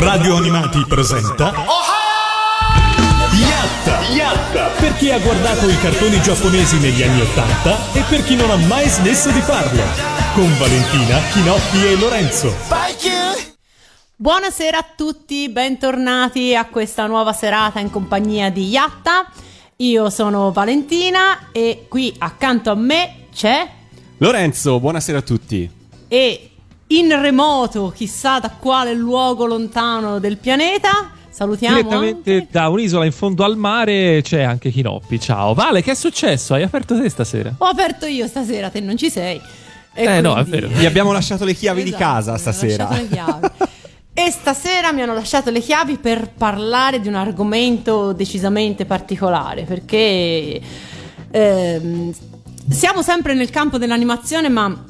Radio Animati presenta Yatta! Yatta! Per chi ha guardato i cartoni giapponesi negli anni Ottanta e per chi non ha mai smesso di farlo. Con Valentina, Chinotti e Lorenzo. Buonasera a tutti, bentornati a questa nuova serata in compagnia di Yatta. Io sono Valentina e qui accanto a me c'è Lorenzo, buonasera a tutti. e in remoto, chissà da quale luogo lontano del pianeta, salutiamo Direttamente anche- da un'isola in fondo al mare c'è anche Chinoppi. Ciao. Vale, che è successo? Hai aperto te stasera? Ho aperto io stasera, te non ci sei. E Eh, no, quindi- è vero. Vi abbiamo lasciato le chiavi di Esatto, casa mi hanno stasera. lasciato le chiavi. E stasera mi hanno lasciato le chiavi per parlare di un argomento decisamente particolare, perché ehm, siamo sempre nel campo dell'animazione, ma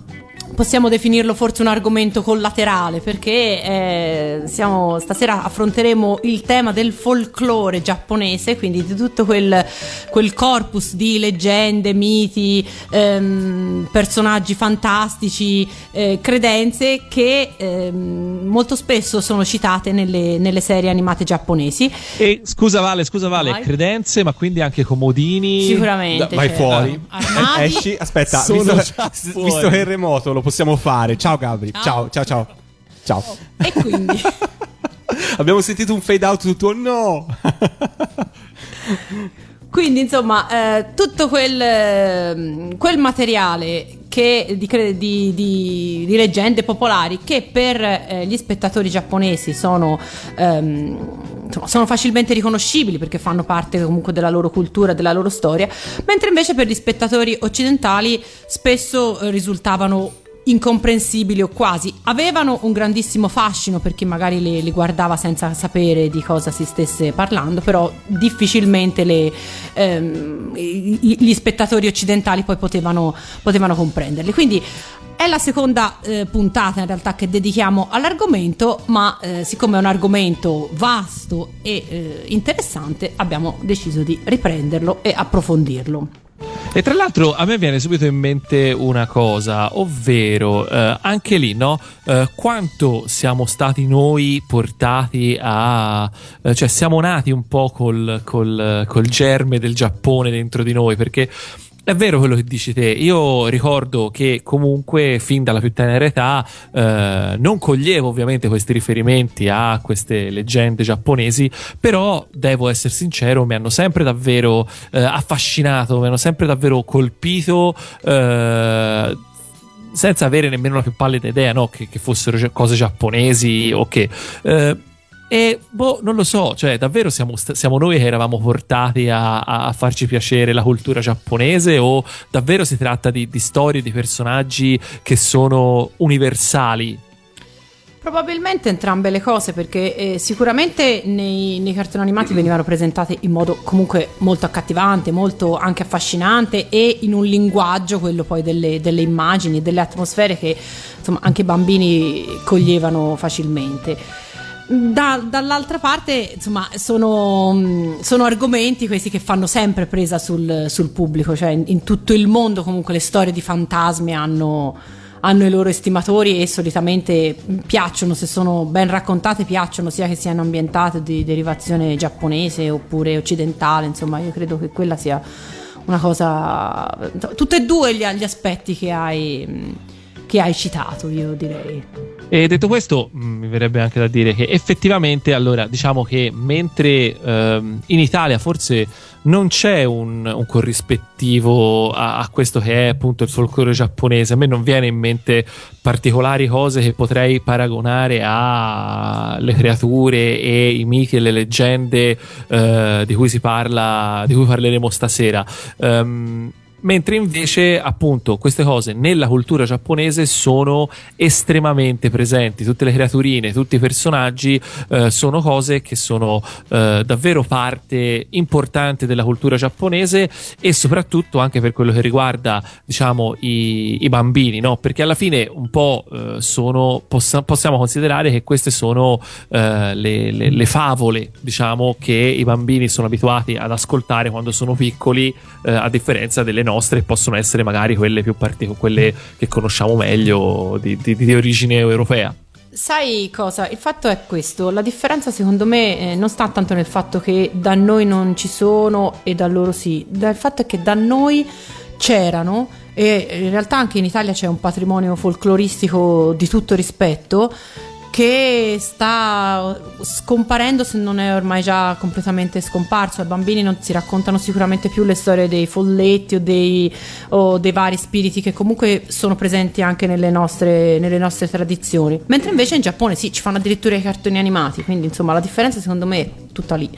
possiamo definirlo forse un argomento collaterale, perché eh, siamo- stasera affronteremo il tema del folklore giapponese, quindi di tutto quel, quel corpus di leggende, miti, ehm, personaggi fantastici, eh, credenze che ehm, molto spesso sono citate nelle, nelle serie animate giapponesi. E scusa Vale, scusa Vale, Vai. credenze, ma quindi anche comodini. Sicuramente. Vai cioè, fuori. armadi. Eh, Esci, aspetta, Sono visto, già s- fuori. visto che è remoto lo possiamo fare. Ciao Gabri. Ciao. Ciao, ciao, ciao. Ciao. E quindi... Abbiamo sentito un fade out tutto. No! Quindi, insomma, eh, tutto quel, ehm, quel materiale che, di, di- di- di leggende popolari che per eh, gli spettatori giapponesi sono, ehm, sono facilmente riconoscibili perché fanno parte comunque della loro cultura, della loro storia, mentre invece per gli spettatori occidentali spesso eh, risultavano incomprensibili o quasi avevano un grandissimo fascino per chi magari le, le guardava senza sapere di cosa si stesse parlando però difficilmente le, ehm, gli spettatori occidentali poi potevano, potevano comprenderli quindi è la seconda eh, puntata in realtà che dedichiamo all'argomento, ma eh, siccome è un argomento vasto e eh, interessante, abbiamo deciso di riprenderlo e approfondirlo. E tra l'altro a me viene subito in mente una cosa, ovvero eh, anche lì, no? Eh, quanto siamo stati noi portati a... eh, cioè siamo nati un po' col, col, col germe del Giappone dentro di noi, perché... È vero quello che dici te, io ricordo che comunque fin dalla più tenera età eh, non coglievo ovviamente questi riferimenti a queste leggende giapponesi, però devo essere sincero, mi hanno sempre davvero eh, affascinato, mi hanno sempre davvero colpito. eh, senza avere nemmeno la più pallida idea no, che, che fossero cose giapponesi o che. E boh, non lo so, cioè davvero siamo, siamo noi che eravamo portati a, a- farci piacere la cultura giapponese o davvero si tratta di, di storie, di personaggi che sono universali? Probabilmente entrambe le cose, perché eh, sicuramente nei, nei cartoni animati venivano presentate in modo comunque molto accattivante, molto anche affascinante e in un linguaggio, quello poi delle, delle immagini delle atmosfere che insomma anche i bambini coglievano facilmente. Da- dall'altra parte, insomma, sono, mh, sono argomenti questi che fanno sempre presa sul, sul pubblico, cioè in, in tutto il mondo comunque le storie di fantasmi hanno, hanno i loro estimatori e solitamente piacciono, se sono ben raccontate piacciono, sia che siano ambientate di derivazione giapponese oppure occidentale, insomma, io credo che quella sia una cosa... Tutte e due gli, gli aspetti che hai, mh, che hai citato, io direi. E detto questo, mh, mi verrebbe anche da dire che effettivamente, allora, diciamo che mentre ehm, in Italia forse non c'è un, un corrispettivo a, a questo che è appunto il folklore giapponese, a me non viene in mente particolari cose che potrei paragonare alle creature e i miti e le leggende eh, di cui si parla, di cui parleremo stasera. Ehm, Mentre invece, appunto, queste cose nella cultura giapponese sono estremamente presenti. Tutte le creaturine, tutti i personaggi eh, sono cose che sono eh, davvero parte importante della cultura giapponese e soprattutto anche per quello che riguarda, diciamo, i, i bambini, no? Perché alla fine un po' eh, sono, possa- possiamo considerare che queste sono eh, le, le- le favole, diciamo, che i bambini sono abituati ad ascoltare quando sono piccoli, eh, a differenza delle nostre, che possono essere magari quelle più particolari, quelle che conosciamo meglio di, di- di origine europea. Sai cosa? Il fatto è questo, la differenza secondo me eh, non sta tanto nel fatto che da noi non ci sono e da loro sì, il fatto è che da noi c'erano e in realtà anche in Italia c'è un patrimonio folcloristico di tutto rispetto che sta scomparendo se non è ormai già completamente scomparso. Ai bambini non si raccontano sicuramente più le storie dei folletti o dei, o dei vari spiriti che comunque sono presenti anche nelle nostre, nelle nostre, tradizioni. Mentre invece in Giappone sì, ci fanno addirittura i cartoni animati, quindi insomma la differenza secondo me è tutta lì.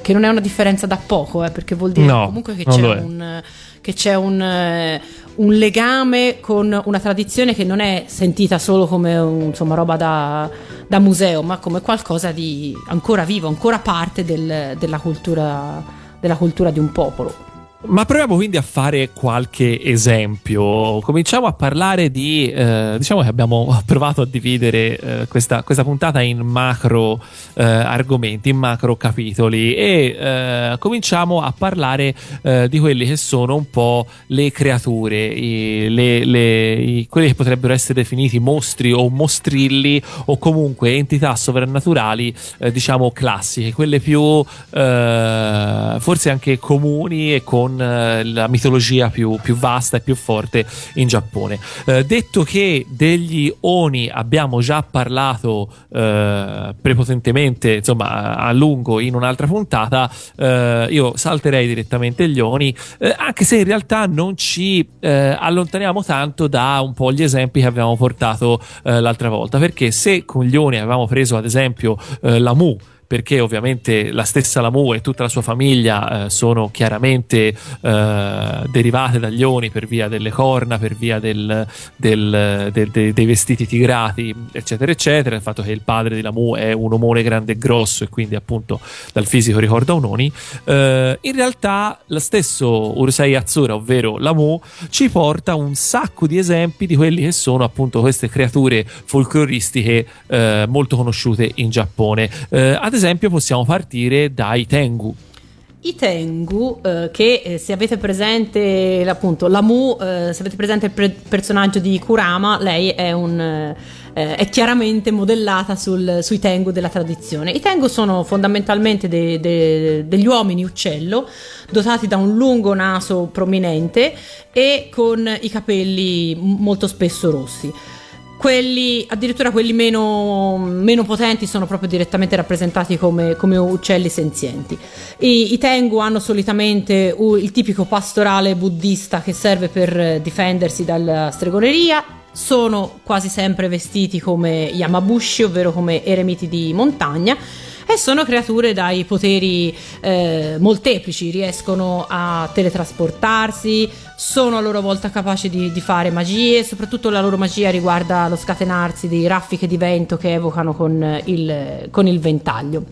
Che non è una differenza da poco, eh, perché vuol dire no, comunque che c'è un che c'è un, eh, un, legame con una tradizione che non è sentita solo come insomma, roba da, da, museo, ma come qualcosa di ancora vivo, ancora parte del, della, cultura, della cultura di un popolo. Ma proviamo quindi a fare qualche esempio. Cominciamo a parlare di. Eh, diciamo che abbiamo provato a dividere eh, questa, questa, puntata in macro eh, argomenti, in macro capitoli e eh, cominciamo a parlare eh, di quelli che sono un po' le creature, i, le, le, i, quelli che potrebbero essere definiti mostri o mostrilli o comunque entità sovrannaturali, eh, diciamo classiche, quelle più forse anche comuni e con eh, la mitologia più, più, vasta e più forte in Giappone. Eh, detto che degli Oni abbiamo già parlato eh, prepotentemente, insomma, a lungo in un'altra puntata, io salterei direttamente gli Oni, anche se in realtà non ci allontaniamo tanto da un po' gli esempi che abbiamo portato l'altra volta, perché se con gli Oni avevamo preso ad esempio la Mu, perché ovviamente la stessa Lamu e tutta la sua famiglia eh, sono chiaramente eh, derivate dagli oni per via delle corna, per via del, del, del, de, dei vestiti tigrati, eccetera, eccetera. Il fatto che il padre di Lamu è un omone grande e grosso e quindi appunto dal fisico ricorda un oni. Eh, in realtà lo stesso Urusei Azzura, ovvero Lamu, ci porta un sacco di esempi di quelli che sono appunto queste creature folcloristiche eh, molto conosciute in Giappone. Eh, ad esempio possiamo partire dai Tengu. I Tengu, eh, che eh, se avete presente appunto la Mu, eh, se avete presente il pre- personaggio di Kurama, lei è, un, eh, è chiaramente modellata sul, sui Tengu della tradizione. I Tengu sono fondamentalmente de- de- degli uomini uccello, dotati da un lungo naso prominente e con i capelli molto spesso rossi quelli, addirittura quelli meno, meno, potenti sono proprio direttamente rappresentati come, come uccelli senzienti. I, I, Tengu hanno solitamente il tipico pastorale buddista che serve per difendersi dalla stregoneria. Sono quasi sempre vestiti come Yamabushi, ovvero come eremiti di montagna e sono creature dai poteri eh, molteplici, riescono a teletrasportarsi, sono a loro volta capaci di, di, fare magie, soprattutto la loro magia riguarda lo scatenarsi di raffiche di vento che evocano con il, con il ventaglio.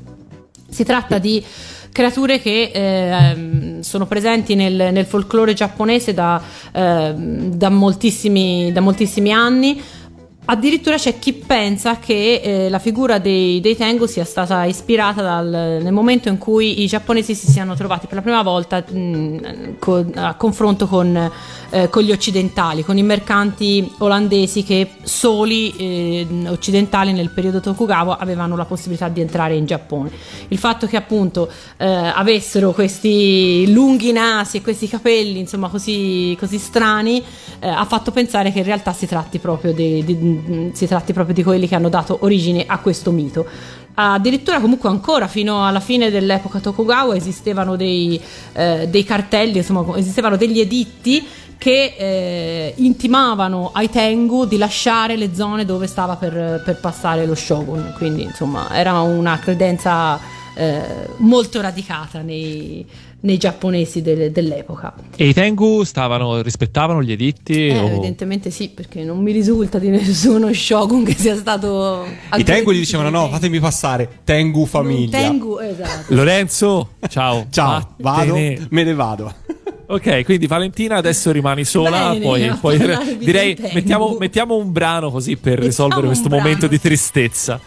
Si tratta di creature che eh, sono presenti nel, nel, folklore giapponese da, eh, da, moltissimi, da moltissimi anni Addirittura c'è chi pensa che eh, la figura dei, dei, Tengu sia stata ispirata dal, nel momento in cui i giapponesi si siano trovati per la prima volta mh, con, a confronto con, eh, con, gli occidentali, con i mercanti olandesi che soli eh, occidentali nel periodo Tokugawa avevano la possibilità di entrare in Giappone. Il fatto che appunto eh, avessero questi lunghi nasi e questi capelli insomma così, così strani eh, ha fatto pensare che in realtà si tratti proprio di, di si tratti proprio di quelli che hanno dato origine a questo mito. Addirittura comunque ancora fino alla fine dell'epoca Tokugawa esistevano dei, eh, dei cartelli, insomma esistevano degli editti che eh, intimavano ai Tengu di lasciare le zone dove stava per, per passare lo shogun, quindi insomma era una credenza eh, molto radicata nei, nei giapponesi de- dell'epoca. E i Tengu stavano, rispettavano gli editti? Eh, o... Evidentemente sì, perché non mi risulta di nessuno shogun che sia stato... I Tengu gli dicevano no, fatemi passare, Tengu famiglia. Tengu, esatto. Lorenzo, ciao. ciao, vado, me ne vado. Ok, quindi Valentina adesso rimani sola, Bene, poi, poi direi mettiamo, mettiamo, un brano così per mettiamo risolvere questo brano. momento di tristezza.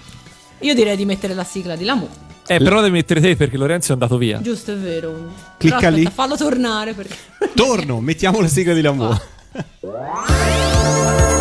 Io direi di mettere la sigla di Lamu. Eh, però devi mettere te perché Lorenzo è andato via. Giusto, è vero. Clicca aspetta, lì. Fallo tornare perché... Torno, mettiamo la sigla di Lamu.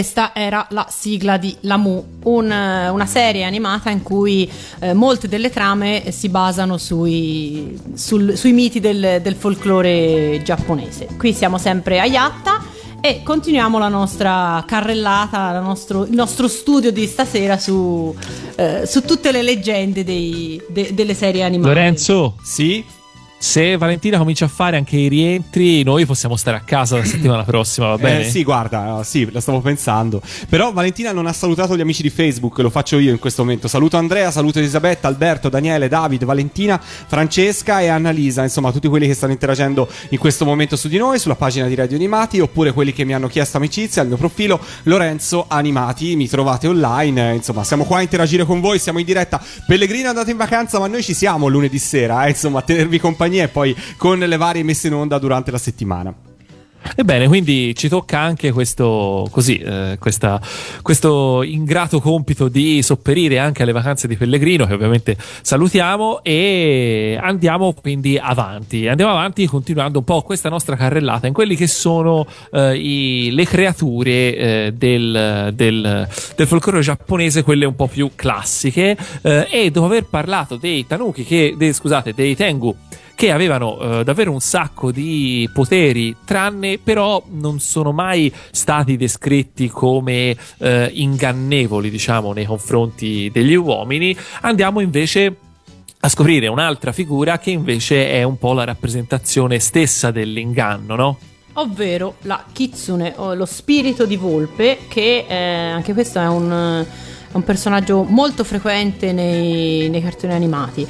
questa era la sigla di Lamu, un, una serie animata in cui eh, molte delle trame si basano sui, sul, sui miti del, del, folklore giapponese. Qui siamo sempre a Yatta e continuiamo la nostra carrellata, la nostro, il nostro studio di stasera su, eh, su tutte le leggende dei, de, delle serie animate. Lorenzo, sì? Se Valentina comincia a fare anche i rientri, noi possiamo stare a casa la settimana prossima, va bene? Eh, sì, guarda, sì, la stavo pensando. Però Valentina non ha salutato gli amici di Facebook, lo faccio io in questo momento. Saluto Andrea, saluto Elisabetta, Alberto, Daniele, David, Valentina, Francesca e Annalisa, insomma, tutti quelli che stanno interagendo in questo momento su di noi, sulla pagina di Radio Animati, oppure quelli che mi hanno chiesto amicizia al mio profilo Lorenzo Animati, mi trovate online, insomma, siamo qua a interagire con voi, siamo in diretta. Pellegrino è andato in vacanza, ma noi ci siamo lunedì sera, eh, insomma, a tenervi compagnia compagnia e poi con le varie messe in onda durante la settimana. Ebbene, quindi ci tocca anche questo, così, eh, questa, questo ingrato compito di sopperire anche alle vacanze di Pellegrino, che ovviamente salutiamo, e andiamo quindi avanti. Andiamo avanti continuando un po' questa nostra carrellata in quelli che sono eh, i, le creature eh, del, del, del, folklore giapponese, quelle un po' più classiche. Eh, e dopo aver parlato dei tanuki, che, dei, scusate, dei tengu che avevano eh, davvero un sacco di poteri, tranne però non sono mai stati descritti come eh, ingannevoli, diciamo, nei confronti degli uomini. Andiamo invece a scoprire un'altra figura che invece è un po' la rappresentazione stessa dell'inganno, no? Ovvero la kitsune o lo spirito di volpe, che eh, anche questo è un, un, personaggio molto frequente nei, nei cartoni animati.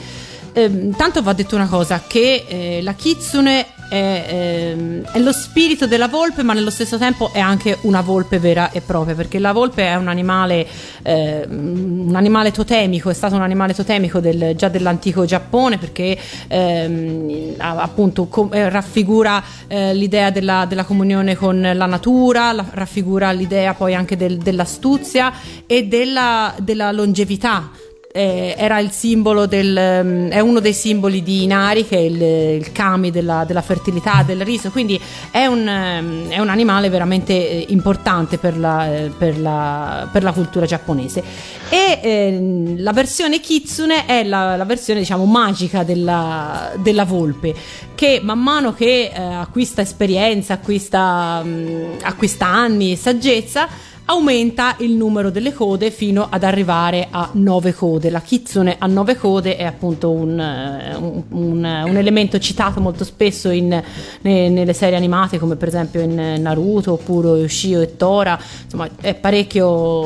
Eh, tanto va detto una cosa, che eh, la kitsune è, ehm, è, lo spirito della volpe, ma nello stesso tempo è anche una volpe vera e propria, perché la volpe è un animale, eh, un animale totemico, è stato un animale totemico del, già dell'antico Giappone, perché ehm, appunto com- eh, raffigura eh, l'idea della, della, comunione con la natura, la, raffigura l'idea poi anche del, dell'astuzia e della, della longevità eh, era il simbolo del um, è uno dei simboli di Inari che è il, il kami della, della, fertilità del riso. Quindi è un, um, è un animale veramente eh, importante per la, eh, per, la, per la, cultura giapponese. E eh, la versione kitsune è la, la versione diciamo magica della, della, volpe che man mano che eh, acquista esperienza acquista, um, acquista anni e saggezza aumenta il numero delle code fino ad arrivare a 9 code. La kitsune a 9 code è appunto un, eh, un, un, un elemento citato molto spesso in, ne, nelle serie animate come per esempio in Naruto oppure Ushio e Tora, insomma è parecchio,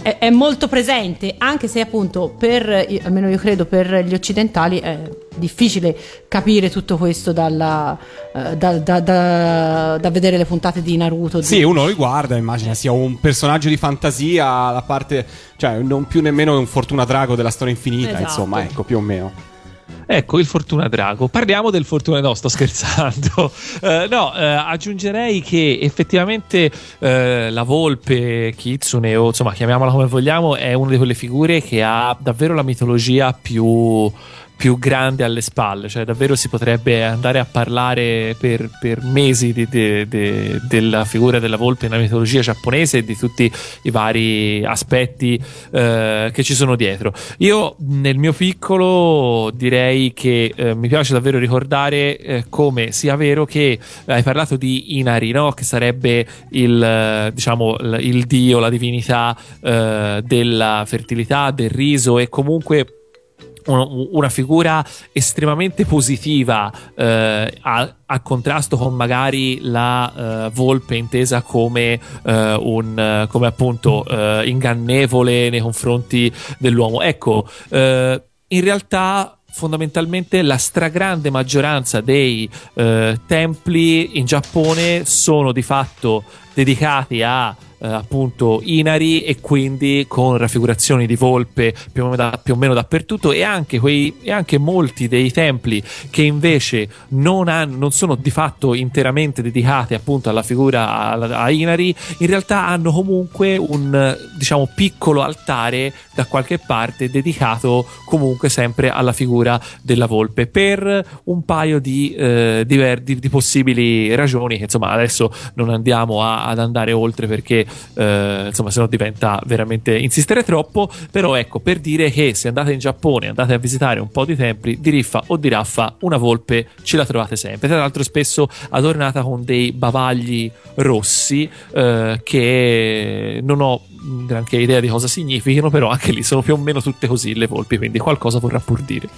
è, è molto presente anche se appunto per, almeno io credo per gli occidentali è difficile capire tutto questo dalla, uh, da, da, da, da, vedere le puntate di Naruto. Sì, uno lo guarda, immagina sia un personaggio di fantasia, la parte, cioè non più nemmeno un Fortuna Drago della storia infinita, esatto. insomma, ecco, più o meno. Ecco il Fortuna Drago. Parliamo del Fortuna, no, sto scherzando. Uh, no, uh, aggiungerei che effettivamente uh, la volpe, Kitsune, o insomma, chiamiamola come vogliamo, è una di quelle figure che ha davvero la mitologia più più grande alle spalle, cioè davvero si potrebbe andare a parlare per, per mesi di, di, di, della figura della volpe nella mitologia giapponese e di tutti i vari aspetti eh, che ci sono dietro. Io nel mio piccolo direi che eh, mi piace davvero ricordare eh, come sia vero che hai parlato di Inari, no? che sarebbe il, diciamo, il dio, la divinità eh, della fertilità, del riso e comunque una figura estremamente positiva eh, a, a, contrasto con magari la uh, volpe intesa come, uh, un, come appunto uh, ingannevole nei confronti dell'uomo. Ecco, in realtà fondamentalmente la stragrande maggioranza dei templi in Giappone sono di fatto dedicati a eh, appunto inari e quindi con raffigurazioni di volpe più o meno, da, più o meno dappertutto e anche, quei, e anche molti dei templi che invece non, hanno, non sono di fatto interamente dedicati appunto alla figura a, a inari in realtà hanno comunque un diciamo piccolo altare da qualche parte dedicato comunque sempre alla figura della volpe per un paio di, eh, di, di, di possibili ragioni che insomma adesso non andiamo a, ad andare oltre perché eh, insomma se no diventa veramente insistere troppo. Però ecco per dire che se andate in Giappone andate a visitare un po' di templi di riffa o di raffa una volpe ce la trovate sempre. Tra l'altro spesso adornata con dei bavagli rossi eh, che non ho granché idea di cosa significhino però anche lì sono più o meno tutte così le volpi quindi qualcosa vorrà pur dire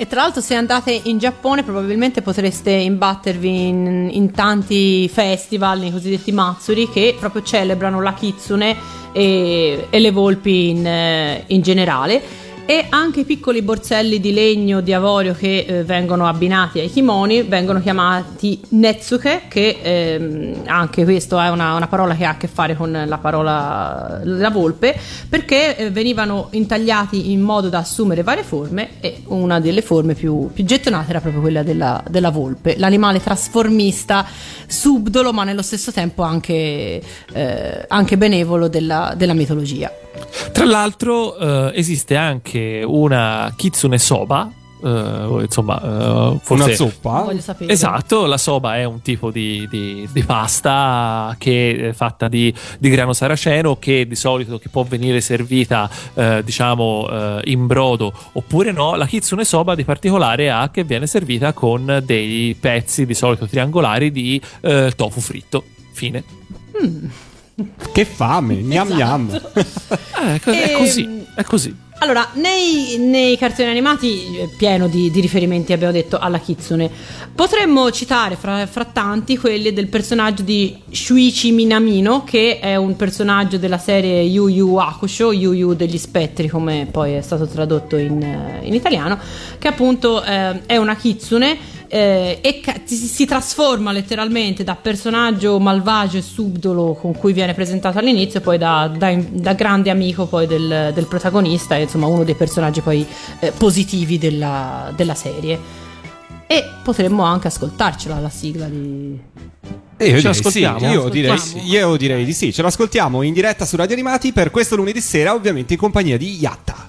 e tra l'altro se andate in Giappone probabilmente potreste imbattervi in, in tanti festival, i cosiddetti Matsuri, che proprio celebrano la kitsune e, e le volpi in, in generale e anche i piccoli borselli di legno di avorio che eh, vengono abbinati ai kimoni vengono chiamati netsuke che ehm, anche questo è una, una, parola che ha a che fare con la parola la volpe perché eh, venivano intagliati in modo da assumere varie forme e una delle forme più, più gettonate era proprio quella della, della, volpe. L'animale trasformista subdolo ma nello stesso tempo anche, eh, anche benevolo della, della mitologia tra l'altro eh, esiste anche una Kitsune Soba, Uh, insomma, uh, forse... una zuppa. Esatto, la soba è un tipo di, di, di pasta che è fatta di, di, grano saraceno che di solito che può venire servita, uh, diciamo, in brodo oppure no. La kitsune soba di particolare ha che viene servita con dei pezzi di solito triangolari di tofu fritto. Fine. Mm. Che fame, gnam esatto. gnam. eh, è così, ehm, è così. Allora, nei, nei, cartoni animati, eh, pieno di, di, riferimenti, abbiamo detto, alla Kitsune, potremmo citare fra, fra, tanti quelli del personaggio di Shuichi Minamino, che è un personaggio della serie Yu Yu Hakusho, Yu Yu degli spettri, come poi è stato tradotto in, eh, in italiano, che appunto eh, è una Kitsune eh, e ca- si, si, trasforma letteralmente da personaggio malvagio e subdolo con cui viene presentato all'inizio, poi da, da, da grande amico poi del, del, protagonista e insomma uno dei personaggi poi eh, positivi della, della serie. E potremmo anche ascoltarcela la sigla di, e io, direi sì, io, direi, io direi di sì, ce l'ascoltiamo in diretta su Radio Animati per questo lunedì sera, ovviamente in compagnia di Yatta.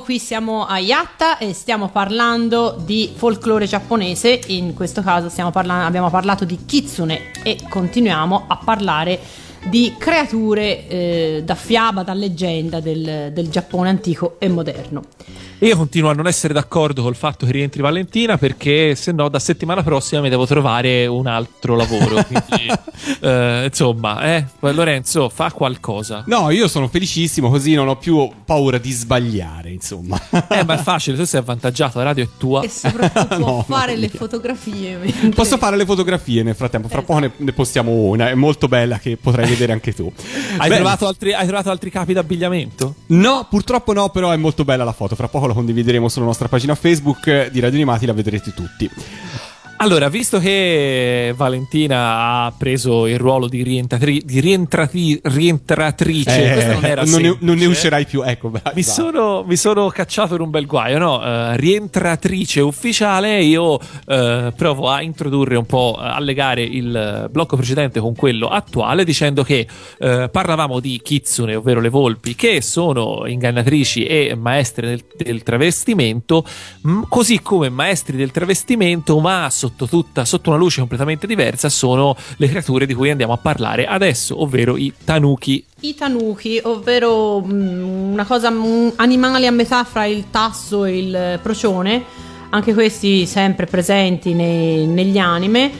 qui siamo a Yatta e stiamo parlando di folklore giapponese, in questo caso parla- abbiamo parlato di kitsune e continuiamo a parlare di creature eh, da fiaba, da leggenda del, del, Giappone antico e moderno. Io continuo a non essere d'accordo col fatto che rientri Valentina perché se no da settimana prossima mi devo trovare un altro lavoro. Quindi, eh, insomma, eh, Lorenzo, fa qualcosa. No, io sono felicissimo così non ho più paura di sbagliare insomma. Eh, ma è facile, tu sei avvantaggiato, la radio è tua. E soprattutto no, fare le fotografie. Mentre... Posso fare le fotografie nel frattempo, fra esatto. poco ne, ne, postiamo una, è molto bella che potrai vedere anche tu. hai, trovato altri, hai, trovato altri, capi d'abbigliamento? No, purtroppo no, però è molto bella la foto, fra poco la condivideremo sulla nostra pagina Facebook di Radio Animati, la vedrete tutti. Allora, visto che Valentina ha preso il ruolo di, rientratri- di rientrati- rientratrice, Eh, questo non era non, ne, non ne uscirai più. Ecco, bravo. Mi sono, mi sono cacciato in un bel guaio, no? Eh, rientratrice ufficiale, io eh, provo a introdurre un po', a legare il eh, blocco precedente con quello attuale, dicendo che eh, parlavamo di kitsune, ovvero le volpi, che sono ingannatrici e maestre del, del travestimento, mh, così come maestri del travestimento, ma sotto, tutta, sotto una luce completamente diversa, sono le creature di cui andiamo a parlare adesso, ovvero i tanuki. I tanuki, ovvero mm, una cosa, un animale a metà fra il tasso e il procione, anche questi sempre presenti nei- negli anime,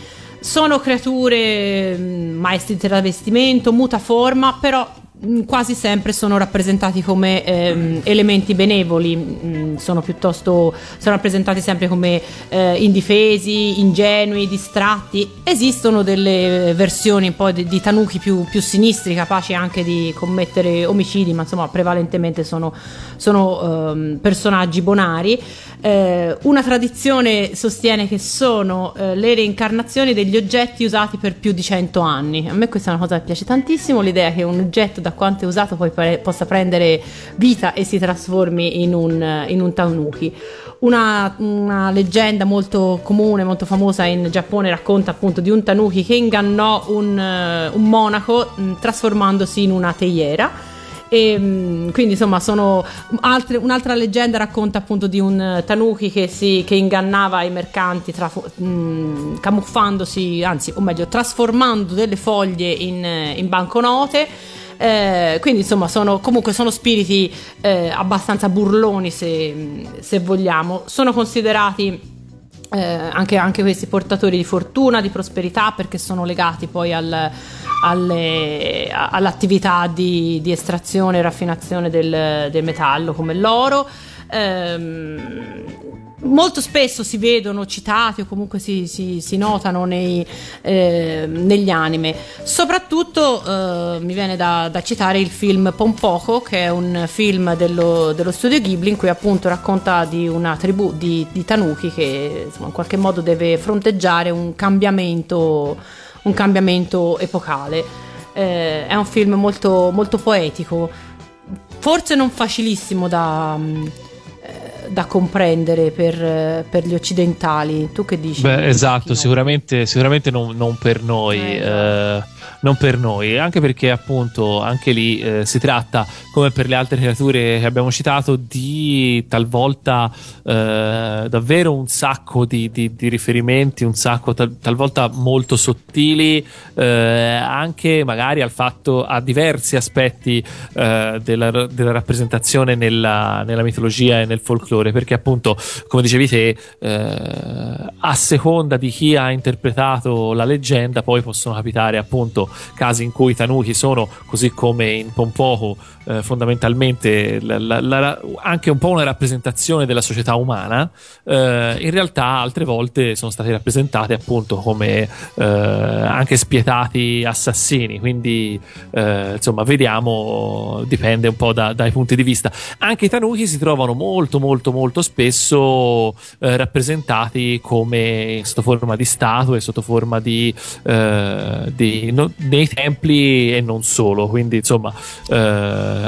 sono creature mm, maestri di travestimento, mutaforma, però mm, quasi sempre sono rappresentati come ehm, elementi benevoli, mm, sono piuttosto sono rappresentati sempre come eh, indifesi, ingenui, distratti. Esistono delle versioni un po' di, di tanuki più, più sinistri, capaci anche di commettere omicidi, ma insomma prevalentemente sono, sono ehm, personaggi bonari. Eh, una tradizione sostiene che sono eh, le reincarnazioni degli oggetti usati per più di 100 anni. A me questa è una cosa che piace tantissimo, l'idea che un oggetto da quanto è usato poi pre- possa prendere vita e si trasformi in un, in un tanuki. Una, una leggenda molto comune, molto famosa in Giappone racconta appunto di un tanuki che ingannò un, eh, un monaco mh, trasformandosi in una teiera. E, mh, quindi insomma sono altre- un'altra leggenda racconta appunto di un eh, tanuki che, si, che ingannava i mercanti trafo- mh, camuffandosi anzi o meglio trasformando delle foglie in, eh, in banconote eh, quindi insomma sono comunque sono spiriti eh, abbastanza burloni se, se vogliamo sono considerati eh, anche, anche questi portatori di fortuna, di prosperità, perché sono legati poi al- alle- all'attività di, di estrazione e raffinazione del, del metallo come l'oro. Ehm, molto spesso si vedono citati o comunque si, si- si notano nei, eh, negli anime. Soprattutto eh, mi viene da, da citare il film Pompoko, che è un film dello, dello studio Ghibli in cui appunto racconta di una tribù di, di tanuki che insomma, in qualche modo deve fronteggiare un cambiamento, un cambiamento epocale. Eh, è un film molto, molto poetico, forse non facilissimo da, da comprendere per, per gli occidentali. Tu che dici? Beh, esatto, sicuramente, sicuramente non, non per noi. Eh, esatto. eh, non per noi, anche perché appunto anche lì eh, si tratta, come per le altre creature che abbiamo citato, di talvolta eh, davvero un sacco di, di- di riferimenti, un sacco tal- talvolta molto sottili, eh, anche magari al fatto, a diversi aspetti eh, della, della rappresentazione nella, nella mitologia e nel folklore, perché appunto, come dicevi te, eh, a seconda di chi ha interpretato la leggenda, poi possono capitare appunto casi in cui i tanuki sono, così come in Pompoco, eh, fondamentalmente la- la- la- anche un po' una rappresentazione della società umana, eh, in realtà altre volte sono stati rappresentati appunto come eh, anche spietati assassini, quindi eh, insomma vediamo, dipende un po' da- dai punti di vista. Anche i tanuki si trovano molto molto molto spesso eh, rappresentati come sotto forma di statue, sotto forma di, eh, di- no- nei templi e non solo. Quindi, insomma,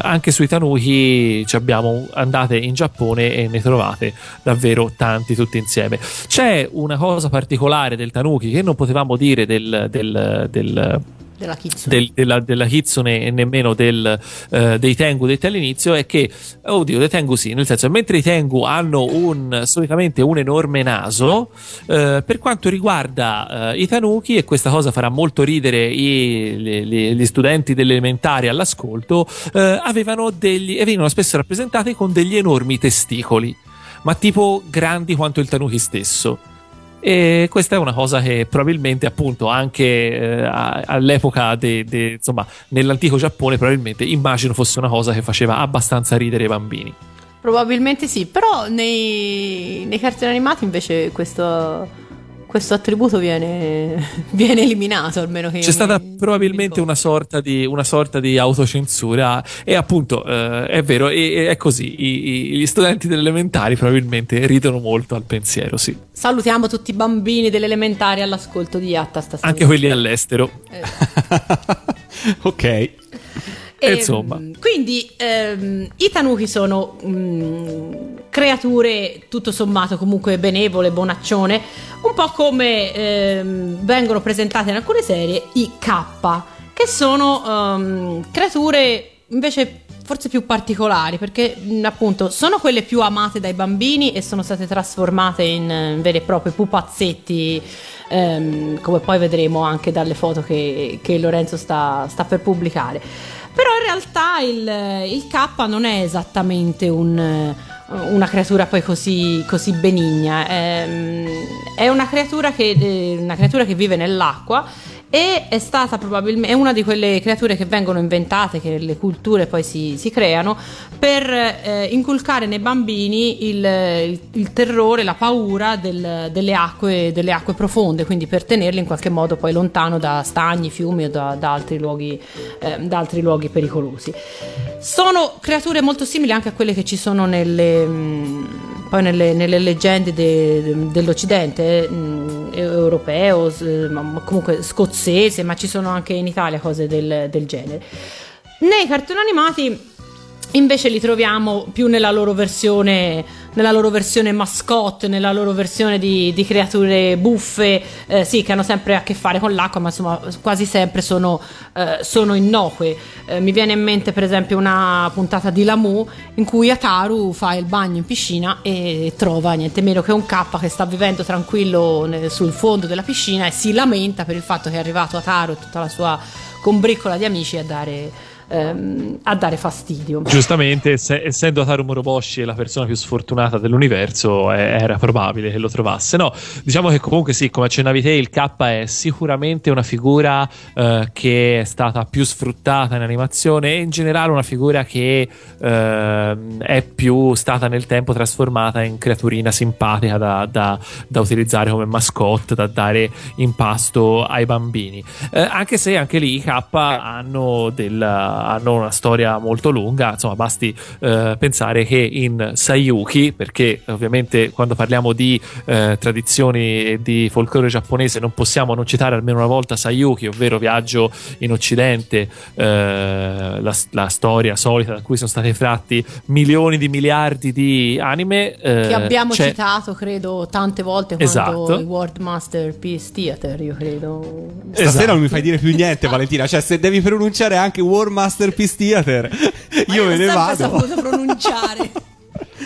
anche sui tanuki ci abbiamo andate in Giappone e ne trovate davvero tanti tutti insieme. C'è una cosa particolare del tanuki che non potevamo dire del- del- del della Kitsune. del- della, della Kitsune e nemmeno del, eh, dei Tengu detti all'inizio è che, oddio, dei Tengu sì, nel senso, mentre i Tengu hanno un, solitamente un enorme naso, eh, per quanto riguarda eh, i Tanuki, e questa cosa farà molto ridere i- le- le- gli studenti delle elementari all'ascolto, eh, avevano degli, e venivano spesso rappresentati con degli enormi testicoli, ma tipo grandi quanto il Tanuki stesso. E questa è una cosa che probabilmente, appunto, anche eh, all'epoca, de- de- insomma, nell'antico Giappone, probabilmente immagino fosse una cosa che faceva abbastanza ridere i bambini. Probabilmente sì, però nei, nei cartoni animati invece questo, questo attributo viene, viene eliminato almeno che C'è stata mi- probabilmente mi una sorta, di, una sorta di autocensura e appunto eh, è vero, e- è così, I- i- gli studenti delle elementari probabilmente ridono molto al pensiero, sì, Salutiamo tutti i bambini delle elementari all'ascolto di Yatta stasera. anche quelli all'estero. Eh, ok. E Ehm, insomma. Quindi ehm, i tanuki sono mm, creature tutto sommato comunque benevole, bonaccione, un po' come ehm, vengono presentate in alcune serie i K, che sono ehm, creature invece forse più particolari perché mh, appunto sono quelle più amate dai bambini e sono state trasformate in eh, veri e propri pupazzetti ehm, come poi vedremo anche dalle foto che, che Lorenzo sta, sta per pubblicare però in realtà il, il K non è esattamente un, eh, una creatura poi così, così benigna, è, è una, creatura che, eh, una creatura che vive nell'acqua e è stata probabilmente una di quelle creature che vengono inventate, che le culture poi si, si creano per eh, inculcare nei bambini il, il- il terrore, la paura del- delle, acque, delle acque profonde, quindi per tenerli in qualche modo poi lontano da stagni, fiumi o da, da altri, luoghi, eh, da altri luoghi pericolosi. Sono creature molto simili anche a quelle che ci sono nelle, mh, poi nelle, nelle leggende de- dell'Occidente, mh, europeo, s- ma ma comunque scozzese, ma ci sono anche in Italia cose del, del genere. Nei cartoni animati invece li troviamo più nella loro versione, nella loro versione mascotte, nella loro versione di, di creature buffe, eh, sì, che hanno sempre a che fare con l'acqua, ma insomma quasi sempre sono, eh, sono innocue. Eh, mi viene in mente per esempio una puntata di Lamu in cui Ataru fa il bagno in piscina e trova niente meno che un K che sta vivendo tranquillo nel- sul fondo della piscina e si lamenta per il fatto che è arrivato Ataru e tutta la sua combriccola di amici a dare, ehm, a dare fastidio. Giustamente, se- essendo Ataru Moroboshi la persona più sfortunata dell'universo, eh, era probabile che lo trovasse. No, diciamo che comunque sì, come accennavi te, il K è sicuramente una figura eh, che è stata più sfruttata in animazione e in generale una figura che ehm, è più stata nel tempo trasformata in creaturina simpatica da, da- da utilizzare come mascotte, da dare in pasto ai bambini. Eh, anche se anche lì i K hanno, del- hanno una storia molto lunga, insomma, basti eh, pensare che in Sayuki, perché ovviamente quando parliamo di eh, tradizioni e di folklore giapponese non possiamo non citare almeno una volta Sayuki, ovvero Viaggio in Occidente, eh, la, la storia solita da cui sono stati tratti milioni di miliardi di anime. eh, che abbiamo c'è- citato, credo, tante volte quando Esatto. il World Masterpiece Theater, io credo. Stasera Esatto. non mi fai dire più niente, Valentina. Cioè, se devi pronunciare anche War Masterpiece Theater, io me ne vado. saputo pronunciare.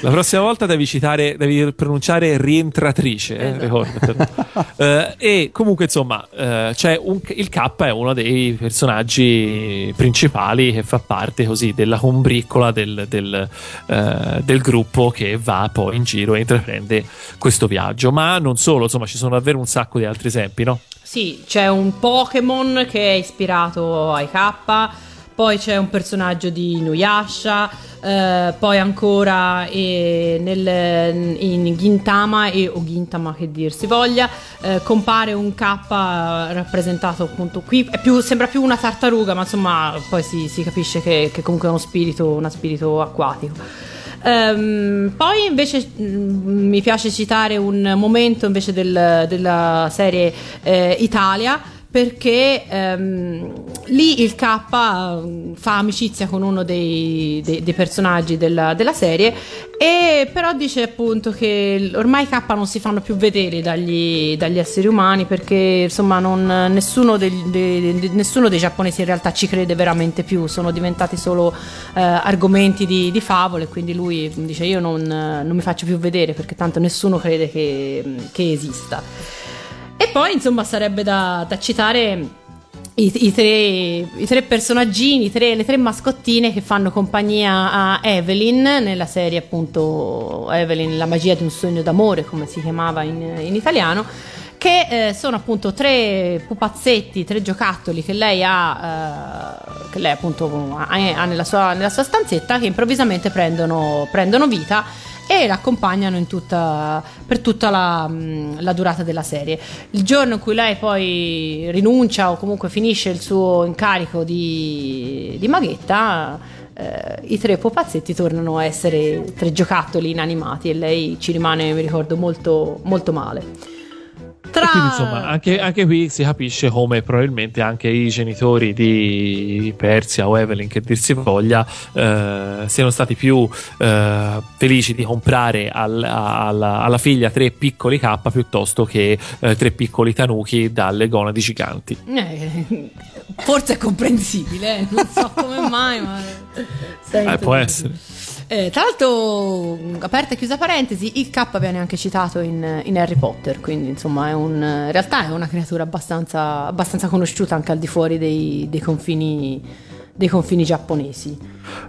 La prossima volta devi citare, devi pronunciare rientratrice, eh, Esatto. ricordatelo. Eh, e comunque, insomma, eh, c'è un- il K è uno dei personaggi principali che fa parte così della combriccola del, del, eh, del gruppo che va poi in giro e intraprende questo viaggio. Ma non solo, insomma, ci sono davvero un sacco di altri esempi, no? Sì, c'è un Pokémon che è ispirato ai K, poi c'è un personaggio di Nuyasha, eh, poi ancora eh, nel- in Gintama e o Gintama che dir si voglia, eh, compare un K rappresentato appunto qui, più- sembra più una tartaruga, ma insomma poi si, si capisce che, che comunque è uno spirito, uno spirito acquatico. Ehm, poi invece mm, mi piace citare un momento invece del- della serie eh, Italia perché ehm, lì il K mm, fa amicizia con uno dei, dei- dei personaggi della, della serie e però dice appunto che ormai i K non si fanno più vedere dagli, dagli esseri umani perché insomma non- nessuno, degli- de- de- nessuno dei giapponesi in realtà ci crede veramente più sono diventati solo eh, argomenti di, di favole quindi lui dice io non, non mi faccio più vedere perché tanto nessuno crede che, che esista e poi insomma sarebbe da, da citare i, i tre, i tre personaggini, tre- le tre mascottine che fanno compagnia a Evelyn nella serie appunto Evelyn, la magia di un sogno d'amore come si chiamava in, in italiano che eh, sono appunto tre pupazzetti, tre giocattoli che lei ha, eh, che lei appunto ha, ha nella, sua, nella sua stanzetta che improvvisamente prendono, prendono vita e l'accompagnano tutta, per tutta la, mh, la durata della serie. Il giorno in cui lei poi rinuncia o comunque finisce il suo incarico di, di maghetta, eh, i tre pupazzetti tornano a essere tre giocattoli inanimati e lei ci rimane, mi ricordo, molto, molto male. Tra... Quindi insomma anche, anche qui si capisce come probabilmente anche i genitori di Persia o Evelyn che dir si voglia eh, siano stati più eh, felici di comprare al- alla, alla figlia tre piccoli K piuttosto che eh, tre piccoli tanuki dalle gonadi giganti. Eh, forse è comprensibile, eh, non so come mai, ma sento Eh, può così. essere. Eh, tra l'altro, aperta e chiusa parentesi, il K viene anche citato in, in Harry Potter, quindi insomma è un, in realtà è una creatura abbastanza, abbastanza conosciuta anche al di fuori dei, dei confini, dei confini giapponesi.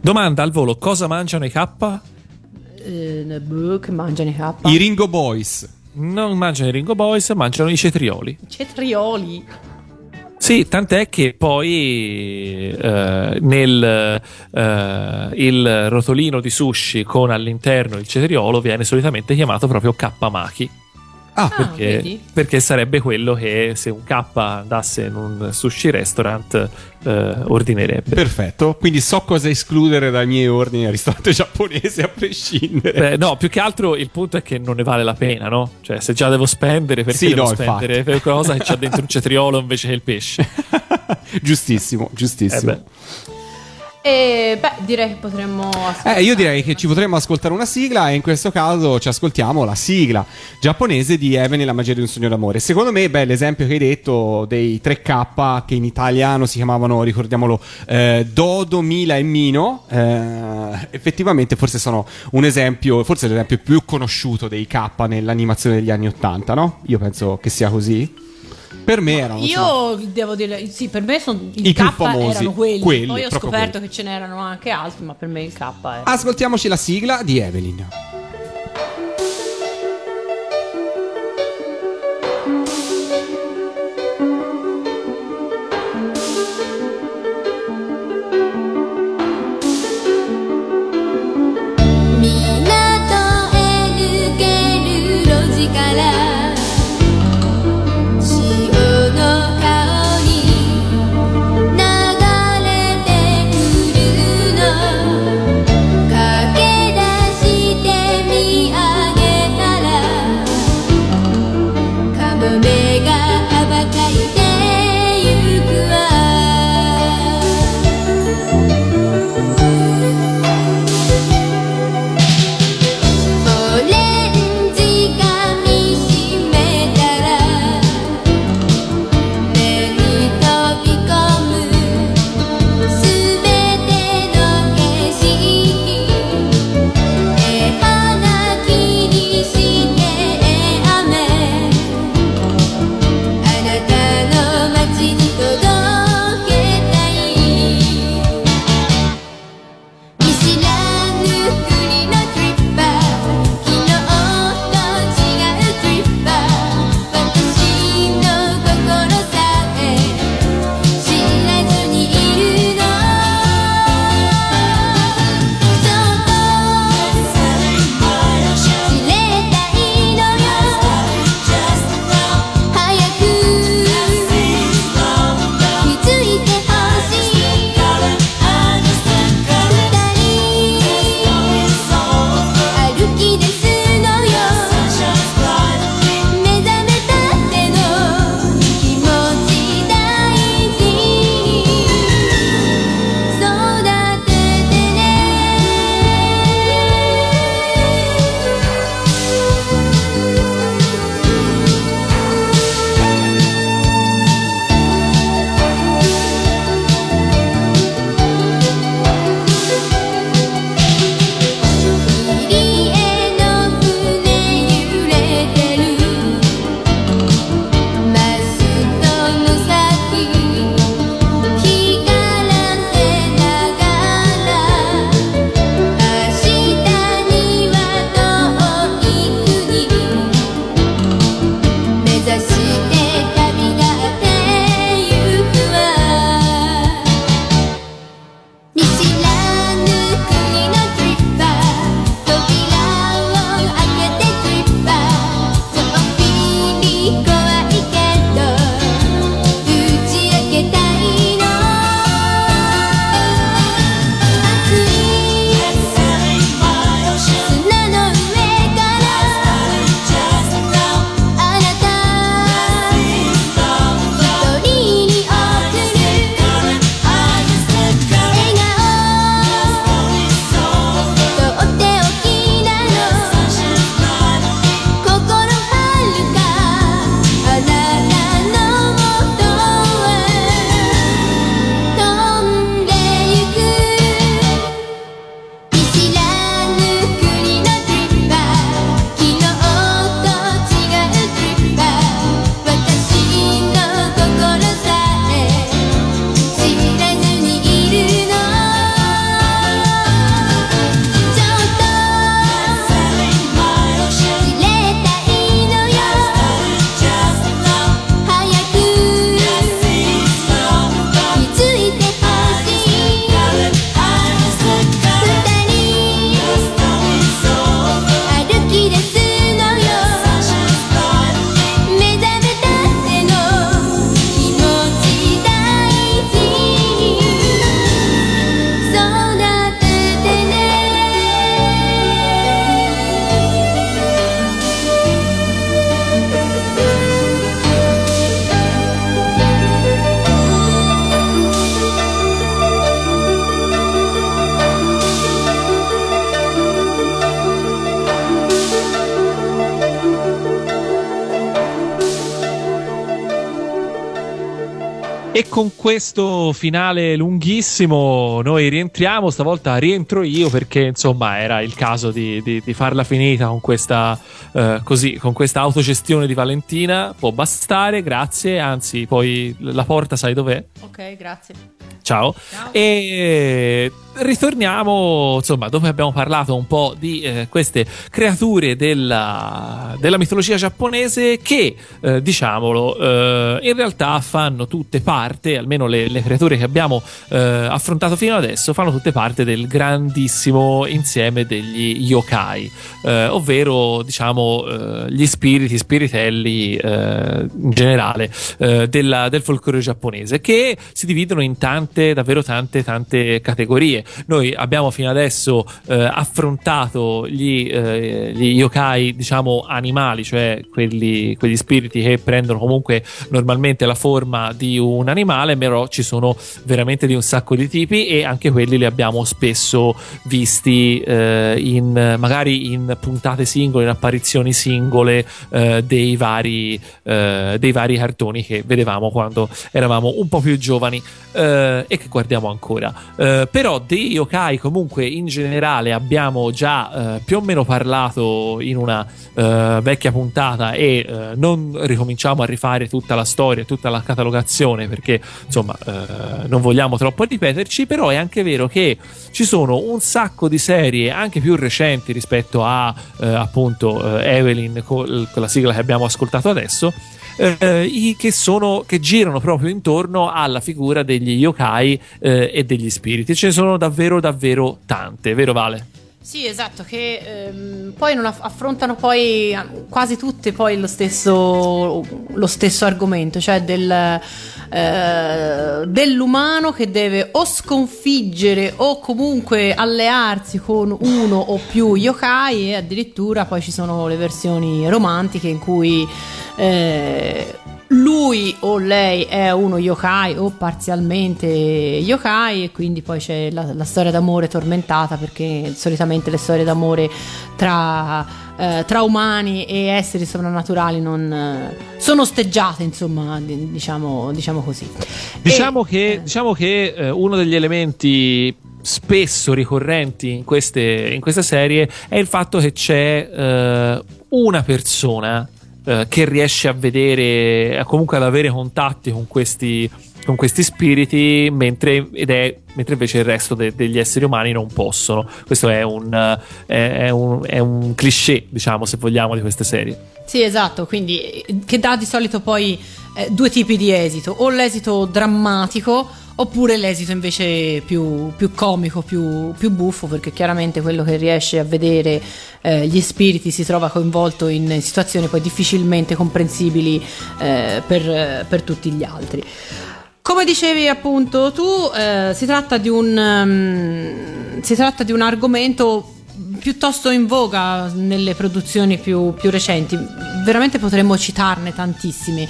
Domanda al volo: cosa mangiano i K? Eh, boh, che mangiano i K? I Ringo Boys. Non mangiano i Ringo Boys, mangiano i cetrioli. Cetrioli. Sì, tant'è che poi eh, nel eh, il rotolino di sushi con all'interno il cetriolo viene solitamente chiamato proprio K-maki. Ah, Ah, Perché, perché sarebbe quello che se un K andasse in un sushi restaurant eh, ordinerebbe. perfetto. Quindi so cosa escludere dai miei ordini al ristorante giapponese a prescindere. Beh, no, più che altro il punto è che non ne vale la pena, no? Cioè, se già devo spendere, perché Sì, devo no, spendere per qualcosa che c'ha dentro un cetriolo invece che il pesce? giustissimo, giustissimo. Eh. E beh, direi che potremmo Eh, io direi che ci potremmo ascoltare una sigla e in questo caso ci ascoltiamo la sigla giapponese di Evan e la magia di un sogno d'amore. Secondo me, beh, l'esempio che hai detto dei 3K che in italiano si chiamavano, ricordiamolo, eh, Dodo, Mila e Mino, eh, effettivamente forse sono un esempio, forse l'esempio più conosciuto dei K nell'animazione degli anni 80, no? Io penso che sia così. Per me erano Io devo dire, sì, per me sono i, I più K famosi, erano quelli. quelli, Poi ho scoperto quelli. che ce n'erano anche altri, ma per me il K è. Ascoltiamoci la sigla di Evelyn.「E con questo finale lunghissimo noi rientriamo, stavolta rientro io perché insomma era il caso di, di- di farla finita con questa, eh, così, con questa autogestione di Valentina, può bastare, grazie, anzi poi la porta sai dov'è? Ok, grazie. Ciao. Ciao. E ritorniamo, insomma, dove abbiamo parlato un po' di eh, queste creature della, della mitologia giapponese che, eh, diciamolo, eh, in realtà fanno tutte parte, almeno le, le creature che abbiamo eh, affrontato fino adesso, fanno tutte parte del grandissimo insieme degli yokai, eh, ovvero, diciamo, eh, gli spiriti, spiritelli eh, in generale eh, della- del folklore giapponese, che si dividono in tante, davvero tante, tante categorie. Noi abbiamo fino adesso affrontato gli, gli yokai, diciamo, animali, cioè quelli, quegli spiriti che prendono comunque normalmente la forma di un animale, però ci sono veramente di un sacco di tipi e anche quelli li abbiamo spesso visti eh, in magari in puntate singole, in apparizioni singole eh, dei, vari, eh, dei vari cartoni che vedevamo quando eravamo un po' più giovani eh, e che guardiamo ancora. Eh, però dei yokai comunque in generale abbiamo già eh, più o meno parlato in una eh, vecchia puntata e non ricominciamo a rifare tutta la storia, tutta la catalogazione perché insomma eh, non vogliamo troppo ripeterci, però è anche vero che ci sono un sacco di serie anche più recenti rispetto a eh, appunto eh, Evelyn col- con la sigla che abbiamo ascoltato adesso eh, che, sono, che girano proprio intorno alla figura degli yokai eh, e degli spiriti. Ce ne sono davvero, davvero tante, vero Vale? Sì, esatto, che ehm, poi non aff- affrontano poi quasi tutte poi lo stesso, lo stesso argomento, cioè del, eh, dell'umano che deve o sconfiggere o comunque allearsi con uno o più yokai e addirittura poi ci sono le versioni romantiche in cui eh, lui o lei è uno yokai o parzialmente yokai e quindi poi c'è la, la storia d'amore tormentata perché solitamente le storie d'amore tra, eh, tra umani e esseri soprannaturali non eh, sono osteggiate insomma di- diciamo, diciamo così. Diciamo E- che, eh, diciamo che eh, uno degli elementi spesso ricorrenti in queste, in queste serie è il fatto che c'è eh, una persona eh, che riesce a vedere, comunque ad avere contatti con questi, con questi spiriti, mentre, è, mentre invece il resto de- degli esseri umani non possono. Questo è un, eh, è, è un, è un cliché, diciamo, se vogliamo, di queste serie. Sì, esatto, quindi eh, che dà di solito poi eh, due tipi di esito, o l'esito drammatico oppure l'esito invece più, più comico, più, più buffo, perché chiaramente quello che riesce a vedere eh, gli spiriti si trova coinvolto in situazioni poi difficilmente comprensibili eh, per, per tutti gli altri. Come dicevi appunto tu, eh, si, tratta di un, ehm, si tratta di un argomento piuttosto in voga nelle produzioni più, più recenti, veramente potremmo citarne tantissime.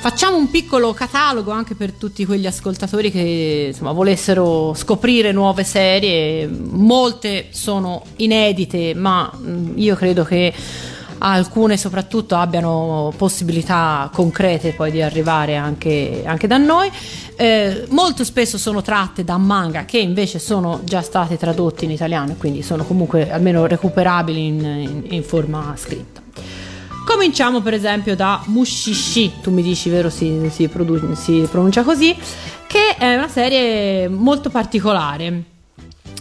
Facciamo un piccolo catalogo anche per tutti quegli ascoltatori che insomma, volessero scoprire nuove serie, molte sono inedite, ma mm, io credo che alcune soprattutto abbiano possibilità concrete poi di arrivare anche, anche da noi. Eh, molto spesso sono tratte da manga che invece sono già stati tradotti in italiano quindi sono comunque almeno recuperabili in, in- in forma scritta. Cominciamo per esempio da Mushishi, tu mi dici vero si, si produ- si pronuncia così, che è una serie molto particolare.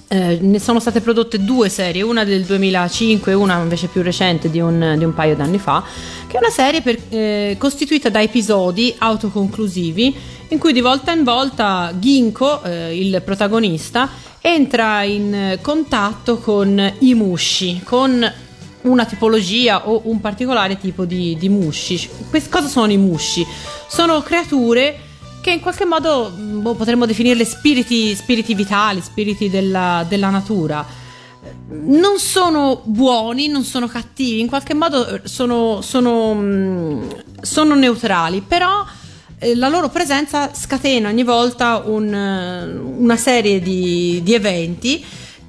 Eh, ne sono state prodotte due serie, una del 2005 e una invece più recente di un, di un paio d'anni fa, che è una serie per- eh, costituita da episodi autoconclusivi in cui di volta in volta Ginko, eh, il protagonista, entra in eh, contatto con i mushi, con una tipologia o un particolare tipo di, di mushi. Quest- cosa sono i mushi? Sono creature che in qualche modo mh, boh, potremmo definirle spiriti, spiriti vitali, spiriti della, della natura. Non sono buoni, non sono cattivi, in qualche modo eh, sono, sono, mh, sono neutrali, però eh, la loro presenza scatena ogni volta un, eh, una serie di, di eventi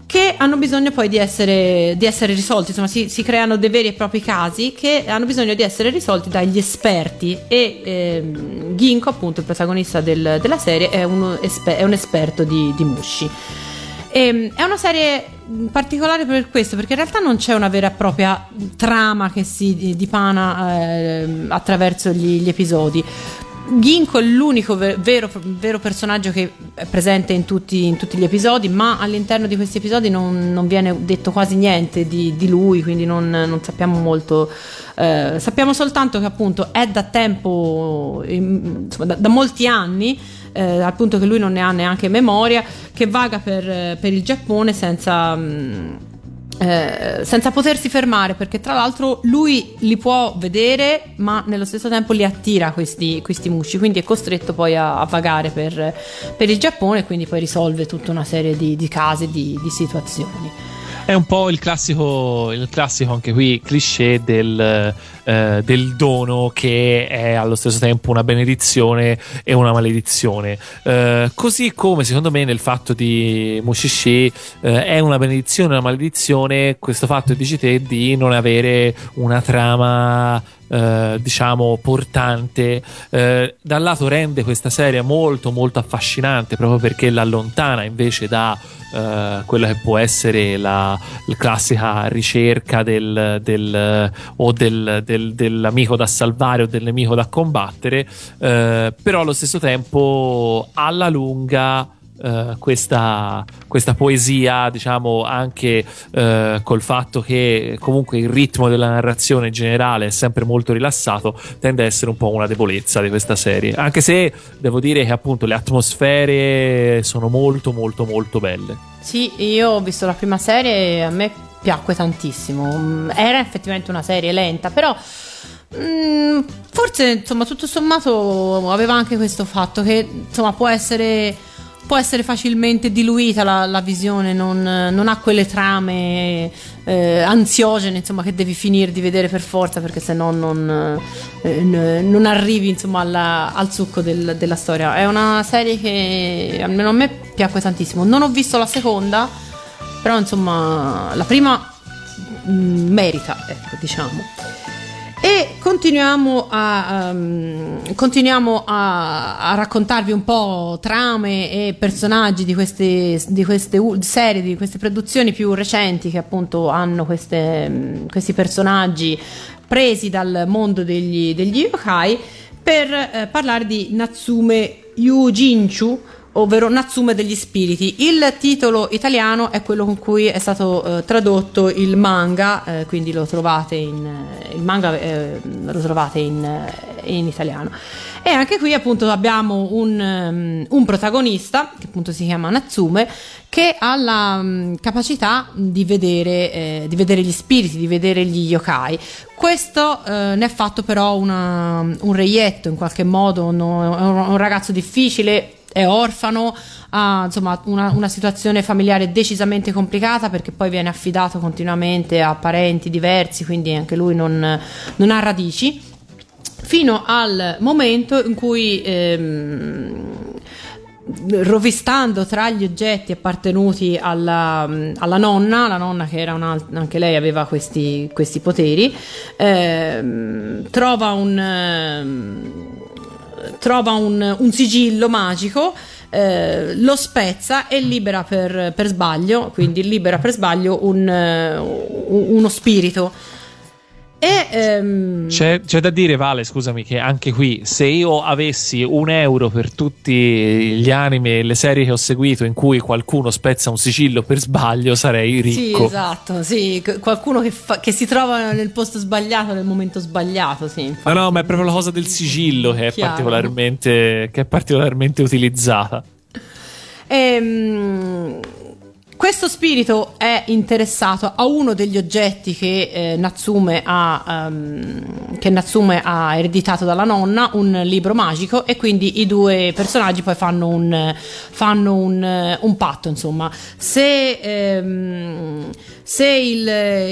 che hanno bisogno poi di essere, di essere risolti, insomma si, si creano dei veri e propri casi che hanno bisogno di essere risolti dagli esperti e ehm, Ginko appunto il protagonista del- della serie è, esper- è un esperto di, di Mushi. Ehm, è una serie particolare per questo, perché in realtà non c'è una vera e propria trama che si dipana ehm, attraverso gli, gli episodi. Ginko è l'unico ve- vero, vero personaggio che è presente in tutti, in tutti gli episodi, ma all'interno di questi episodi non, non viene detto quasi niente di, di lui, quindi non, non sappiamo molto. Eh, sappiamo soltanto che appunto è da tempo, in- insomma, da, da molti anni, eh, al punto che lui non ne ha neanche memoria, che vaga per, per il Giappone senza... mm, eh, senza potersi fermare perché tra l'altro lui li può vedere ma nello stesso tempo li attira questi, questi musci quindi è costretto poi a, a vagare per, per il Giappone e quindi poi risolve tutta una serie di, di casi, di, di situazioni. È un po' il classico, il classico anche qui cliché del, eh, del dono che è allo stesso tempo una benedizione e una maledizione. Eh, così come secondo me nel fatto di Mushishi eh, è una benedizione e una maledizione questo fatto dici te di non avere una trama eh, diciamo portante eh, dal lato rende questa serie molto molto affascinante proprio perché l'allontana invece da eh, quella che può essere la, la classica ricerca del, del- o del, del- dell'amico da salvare o del nemico da combattere eh, però allo stesso tempo alla lunga eh, questa, questa poesia, diciamo anche eh, col fatto che comunque il ritmo della narrazione in generale è sempre molto rilassato, tende a essere un po' una debolezza di questa serie. Anche se devo dire che appunto le atmosfere sono molto molto molto belle. Sì, io ho visto la prima serie e a me piacque tantissimo. Mm, Era effettivamente una serie lenta, però mm, forse insomma tutto sommato aveva anche questo fatto che insomma può essere, può essere facilmente diluita la, la visione, non, non ha quelle trame eh, ansiogene insomma che devi finire di vedere per forza perché se no non, eh, non arrivi insomma alla- al succo del- della storia. È una serie che almeno a me piacque tantissimo. Non ho visto la seconda, però insomma la prima mm, merita, ecco diciamo. E continuiamo a, ehm, continuiamo a, a raccontarvi un po' trame e personaggi di queste, di queste serie, di queste produzioni più recenti che appunto hanno queste, mm, questi personaggi presi dal mondo degli, degli yokai per eh, parlare di Natsume Yujinchu ovvero Natsume degli spiriti. Il titolo italiano è quello con cui è stato eh, tradotto il manga, eh, quindi lo trovate in eh, il manga eh, lo trovate in, eh, in italiano. E anche qui appunto abbiamo un, um, un protagonista che appunto si chiama Natsume che ha la um, capacità di vedere, eh, di vedere gli spiriti, di vedere gli yokai. Questo eh, ne ha fatto però una- un reietto in qualche modo, no- è un, un ragazzo difficile, è orfano, ha insomma una, una situazione familiare decisamente complicata perché poi viene affidato continuamente a parenti diversi, quindi anche lui non, non ha radici. Fino al momento in cui ehm, rovistando tra gli oggetti appartenuti alla, alla nonna, la nonna che era anche lei aveva questi, questi poteri, ehm, trova un, trova un, un sigillo magico. eh, lo spezza e libera per, per sbaglio, quindi libera per sbaglio un, eh, un- uno spirito. E ehm, C'è, c'è da dire, Vale, scusami, che anche qui se io avessi un euro per tutti gli anime e le serie che ho seguito in cui qualcuno spezza un sigillo per sbaglio, sarei Sì, ricco. esatto, sì, qualcuno che, fa- che si trova nel posto sbagliato nel momento sbagliato, sì. No, infatti. no, ma è proprio la cosa del sigillo che è, particolarmente, che è particolarmente utilizzata. Ehm, questo spirito è interessato a uno degli oggetti che, eh, Natsume ha, ehm, che Natsume ha ereditato dalla nonna, un libro magico, e quindi i due personaggi poi fanno un, fanno un, un patto. Insomma, se, ehm, se il,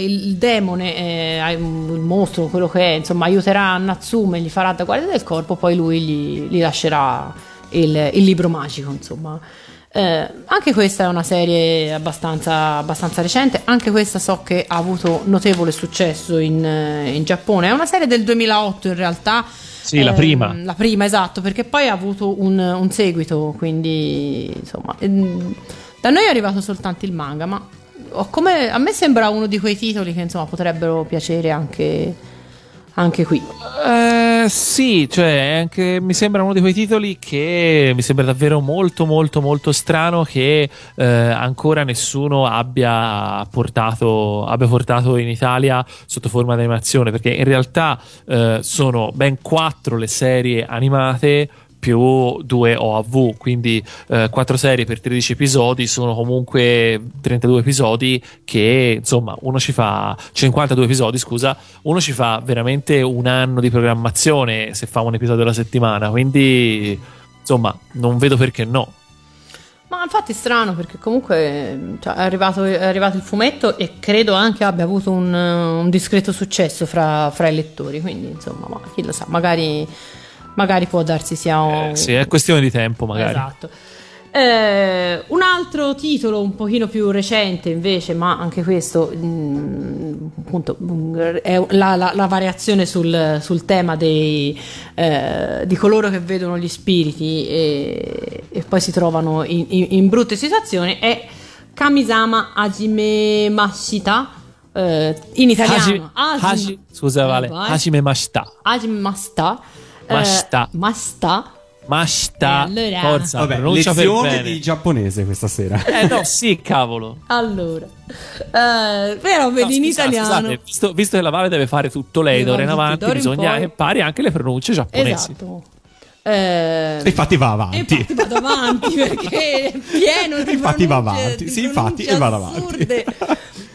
il demone, eh, il mostro, quello che è, insomma, aiuterà Natsume, gli farà da guardia del corpo, poi lui gli, gli lascerà il, il libro magico, insomma. Eh, anche questa è una serie abbastanza, abbastanza recente, anche questa so che ha avuto notevole successo in, eh, in Giappone. È una serie del 2008 in realtà. Sì, la Ehm, prima. La prima, esatto, perché poi ha avuto un, un seguito, quindi insomma, ehm, da noi è arrivato soltanto il manga, ma come- a me sembra uno di quei titoli che insomma potrebbero piacere anche, anche qui. Eh, sì, cioè, anche, mi sembra uno di quei titoli che mi sembra davvero molto, molto, molto strano che eh, ancora nessuno abbia portato, abbia portato in Italia sotto forma di animazione, perché in realtà eh, sono ben quattro le serie animate più due OAV, quindi eh, quattro serie per 13 episodi sono comunque 32 episodi che insomma uno ci fa 52 episodi, scusa, uno ci fa veramente un anno di programmazione se fa un episodio alla settimana, quindi insomma non vedo perché no. Ma infatti è strano perché comunque cioè, è, arrivato, è arrivato il fumetto e credo anche abbia avuto un, un discreto successo fra, fra i lettori, quindi insomma, ma chi lo sa, magari, magari può darsi sia un... Eh, sì, è questione di tempo magari. Esatto. Eh, un altro titolo un pochino più recente invece, ma anche questo mm, appunto mm, è la, la- la variazione sul, sul tema dei, eh, di coloro che vedono gli spiriti e, e poi si trovano in, in- in brutte situazioni è Kamisama Hajime Mashita eh, in italiano Haji- Hajime- Haji- scusa Vale. Hajime Mashita. Hajime Masta eh, Mashita. Masta Mashita. Allora? Forza, Vabbè, pronuncia lezione bene. di giapponese questa sera. Eh no, sì, cavolo. Allora, eh, però No, vedi in scusa- italiano. scusate, visto, visto che la Vale deve fare tutto lei d'ora in avanti, d'ora in bisogna che pari anche le pronunce giapponesi. Esatto. Eh, infatti va avanti. infatti vado avanti perché è pieno di Infatti va avanti. Sì, infatti, e vado avanti.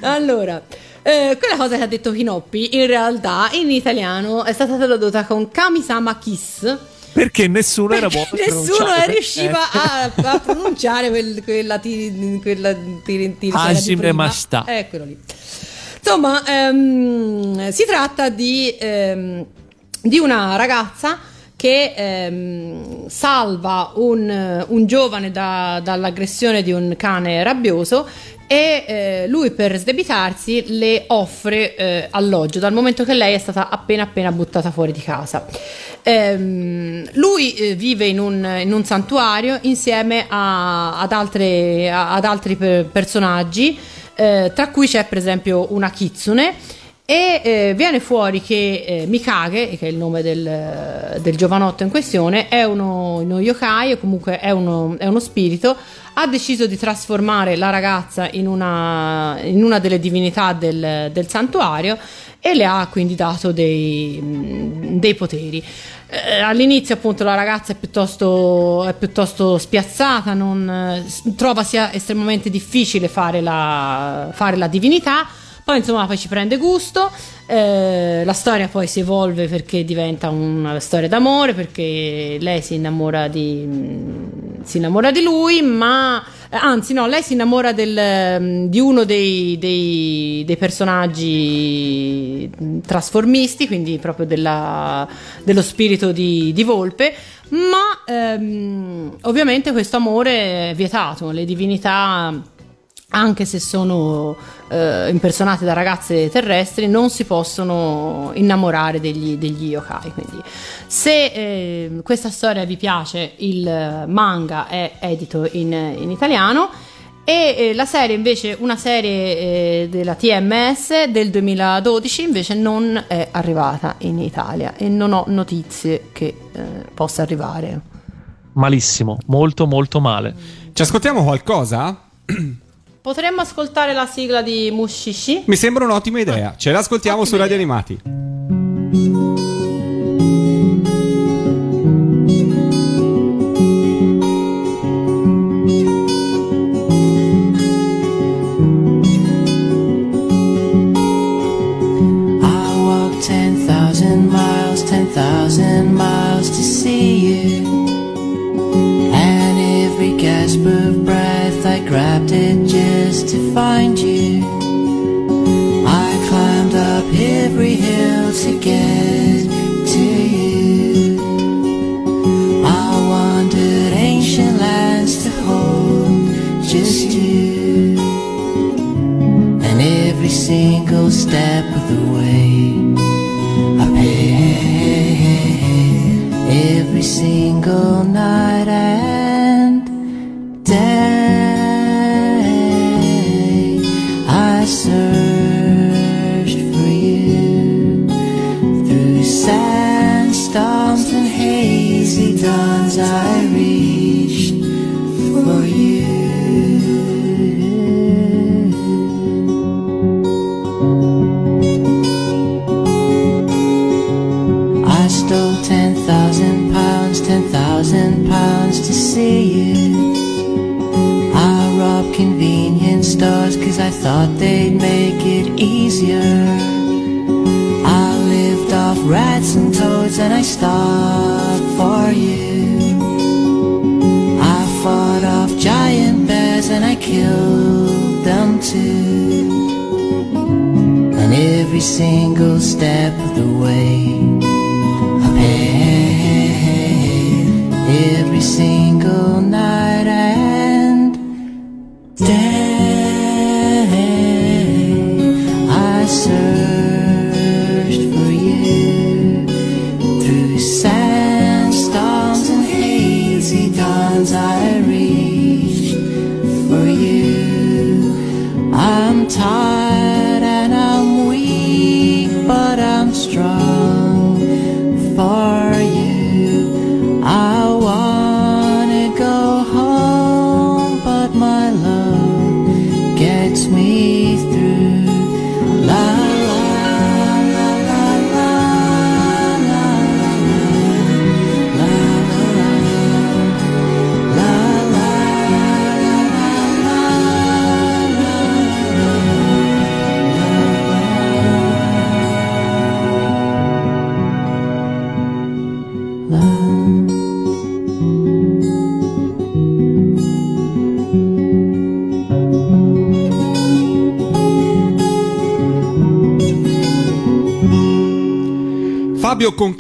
Allora, eh, quella cosa che ha detto Kinoppi in realtà in italiano è stata tradotta con Kamisama Kiss. Perché nessuno era buono. Nessuno riusciva a, a pronunciare quel, quella ti- quella ti- ti- quella di Hajime. Mashita. Eccolo lì. Insomma, ehm, si tratta di, ehm, di una ragazza che ehm, salva un, un giovane da- dall'aggressione di un cane rabbioso e eh, lui per sdebitarsi le offre eh, alloggio dal momento che lei è stata appena appena buttata fuori di casa. Ehm, lui eh, vive in un, in un santuario insieme a- ad, altre- a- ad altri per- personaggi, eh, tra cui c'è per esempio una kitsune. E eh, viene fuori che eh, Mikage, che è il nome del, del giovanotto in questione, è uno, uno yokai o comunque è uno, è uno spirito, ha deciso di trasformare la ragazza in una, in una delle divinità del, del santuario e le ha quindi dato dei, dei poteri. Eh, all'inizio appunto la ragazza è piuttosto, è piuttosto spiazzata, non, eh, trova sia estremamente difficile fare la, fare la divinità, poi insomma poi ci prende gusto, eh, la storia poi si evolve perché diventa una storia d'amore, perché lei si innamora di, mh, si innamora di lui, ma eh, anzi no, lei si innamora del, mh, di uno dei, dei- dei personaggi mh, trasformisti, quindi proprio della- dello spirito di, di Volpe. Ma ehm, ovviamente questo amore è vietato, le divinità anche se sono eh, impersonate da ragazze terrestri, non si possono innamorare degli, degli yokai. Quindi, se eh, questa storia vi piace, il manga è edito in, in italiano. E eh, la serie invece, una serie eh, della TMS del 2012 invece non è arrivata in Italia e non ho notizie che eh, possa arrivare. Malissimo, molto molto male. Ci ascoltiamo qualcosa? Potremmo ascoltare la sigla di Mushishi? Mi sembra un'ottima idea. Ce l'ascoltiamo su Ottima Radio idea. Animati. 10,000 miles, 10,000 miles to see you. And every gasp of breath, grabbed it just to find you. I climbed up every hill to get to you. I wandered ancient lands to hold just you. And every single step of the way, I paid every single night.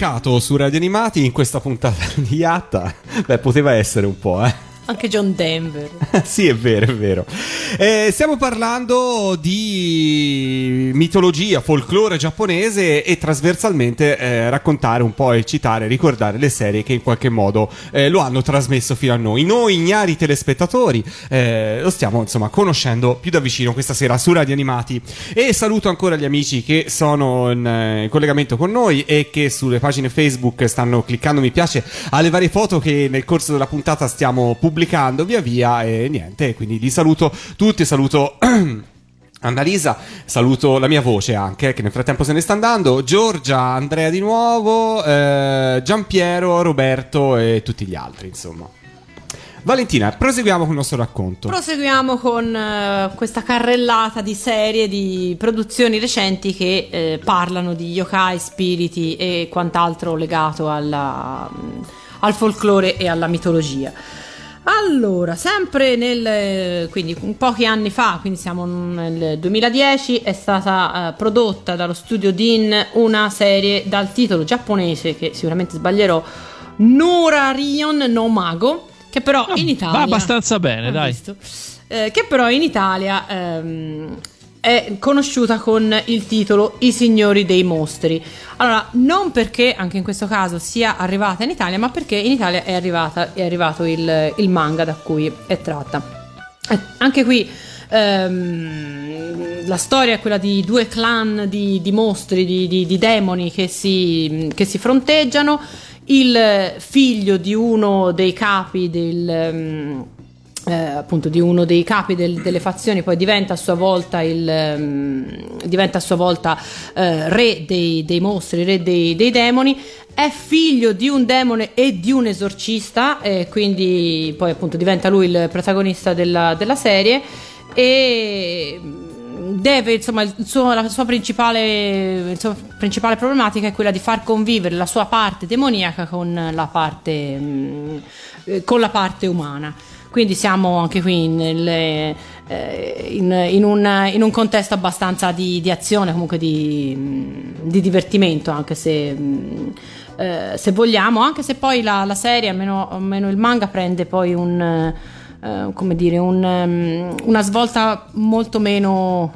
Concato su Radio Animati in questa puntata di Yatta. Beh, poteva essere un po', eh. Anche John Denver. sì, è vero, è vero. Eh, stiamo parlando di mitologia, folklore giapponese e trasversalmente eh, raccontare un po' e citare, ricordare le serie che in qualche modo eh, lo hanno trasmesso fino a noi. Noi, ignari telespettatori, eh, lo stiamo insomma conoscendo più da vicino questa sera su Radio Animati. E saluto ancora gli amici che sono in eh, collegamento con noi e che sulle pagine Facebook stanno cliccando mi piace alle varie foto che nel corso della puntata stiamo pubblicando via via e niente, quindi li saluto tutti, saluto Annalisa, saluto la mia voce anche, che nel frattempo se ne sta andando, Giorgia, Andrea di nuovo, eh, Giampiero, Roberto e tutti gli altri, insomma. Valentina, proseguiamo con il nostro racconto. Proseguiamo con eh, questa carrellata di serie di produzioni recenti che eh, parlano di yokai, spiriti e quant'altro legato alla, mm, al folklore e alla mitologia. Allora, sempre nel quindi pochi anni fa, quindi siamo nel 2010, è stata eh, prodotta dallo studio Din una serie dal titolo giapponese che sicuramente sbaglierò, Nurarion no Mago, che però in Italia Va abbastanza bene, dai. visto. Eh, che però in Italia ehm, è conosciuta con il titolo I signori dei mostri. Allora, non perché anche in questo caso sia arrivata in Italia, ma perché in Italia è, arrivata, è arrivato il, il manga da cui è tratta. Eh, anche qui ehm, la storia è quella di due clan di, di mostri, di, di- di demoni che si, che si fronteggiano. Il figlio di uno dei capi del. ehm, eh, appunto di uno dei capi del- delle fazioni poi diventa a sua volta il ehm, diventa a sua volta eh, re dei, dei mostri re dei, dei demoni. È figlio di un demone e di un esorcista e quindi poi appunto diventa lui il protagonista della, della serie. E deve insomma suo- la sua principale, sua principale problematica è quella di far convivere la sua parte demoniaca con la parte mm, eh, con la parte umana quindi siamo anche qui nelle- eh, in, in un, in un contesto abbastanza di, di azione, comunque di, mh, di divertimento, anche se, mh, eh, se vogliamo, anche se poi la, la serie, almeno, almeno il manga, prende poi un, eh, come dire, un, um, una svolta molto meno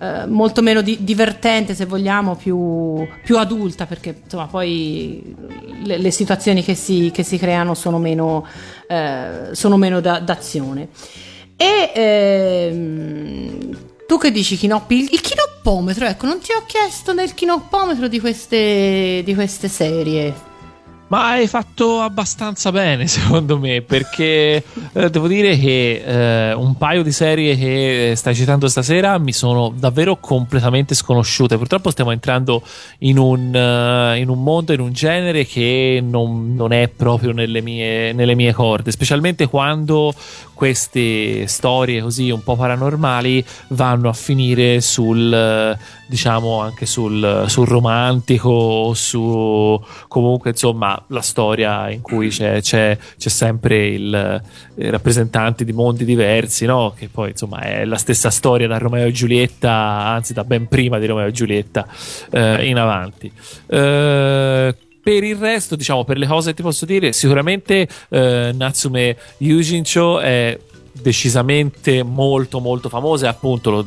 eh, molto meno di- divertente, se vogliamo, più, più adulta, perché insomma poi le, le situazioni che si, che si creano sono meno, eh, sono meno da- d'azione. E ehm, tu che dici Chinoppi? Il, il chinoppometro, ecco, non ti ho chiesto del chinoppometro di queste, di queste serie. Ma hai fatto abbastanza bene, secondo me, perché eh, devo dire che eh, un paio di serie che stai citando stasera mi sono davvero completamente sconosciute. Purtroppo stiamo entrando in un, eh, in un mondo, in un genere che non, non è proprio nelle mie, nelle mie corde, specialmente quando queste storie così un po' paranormali vanno a finire sul eh, diciamo anche sul, sul romantico su comunque insomma la storia in cui c'è, c'è, c'è sempre il, i rappresentanti di mondi diversi no? che poi insomma è la stessa storia da Romeo e Giulietta anzi da ben prima di Romeo e Giulietta eh, in avanti eh, per il resto, diciamo, per le cose che ti posso dire, sicuramente eh, Natsume Yujincho è decisamente molto molto famose appunto lo,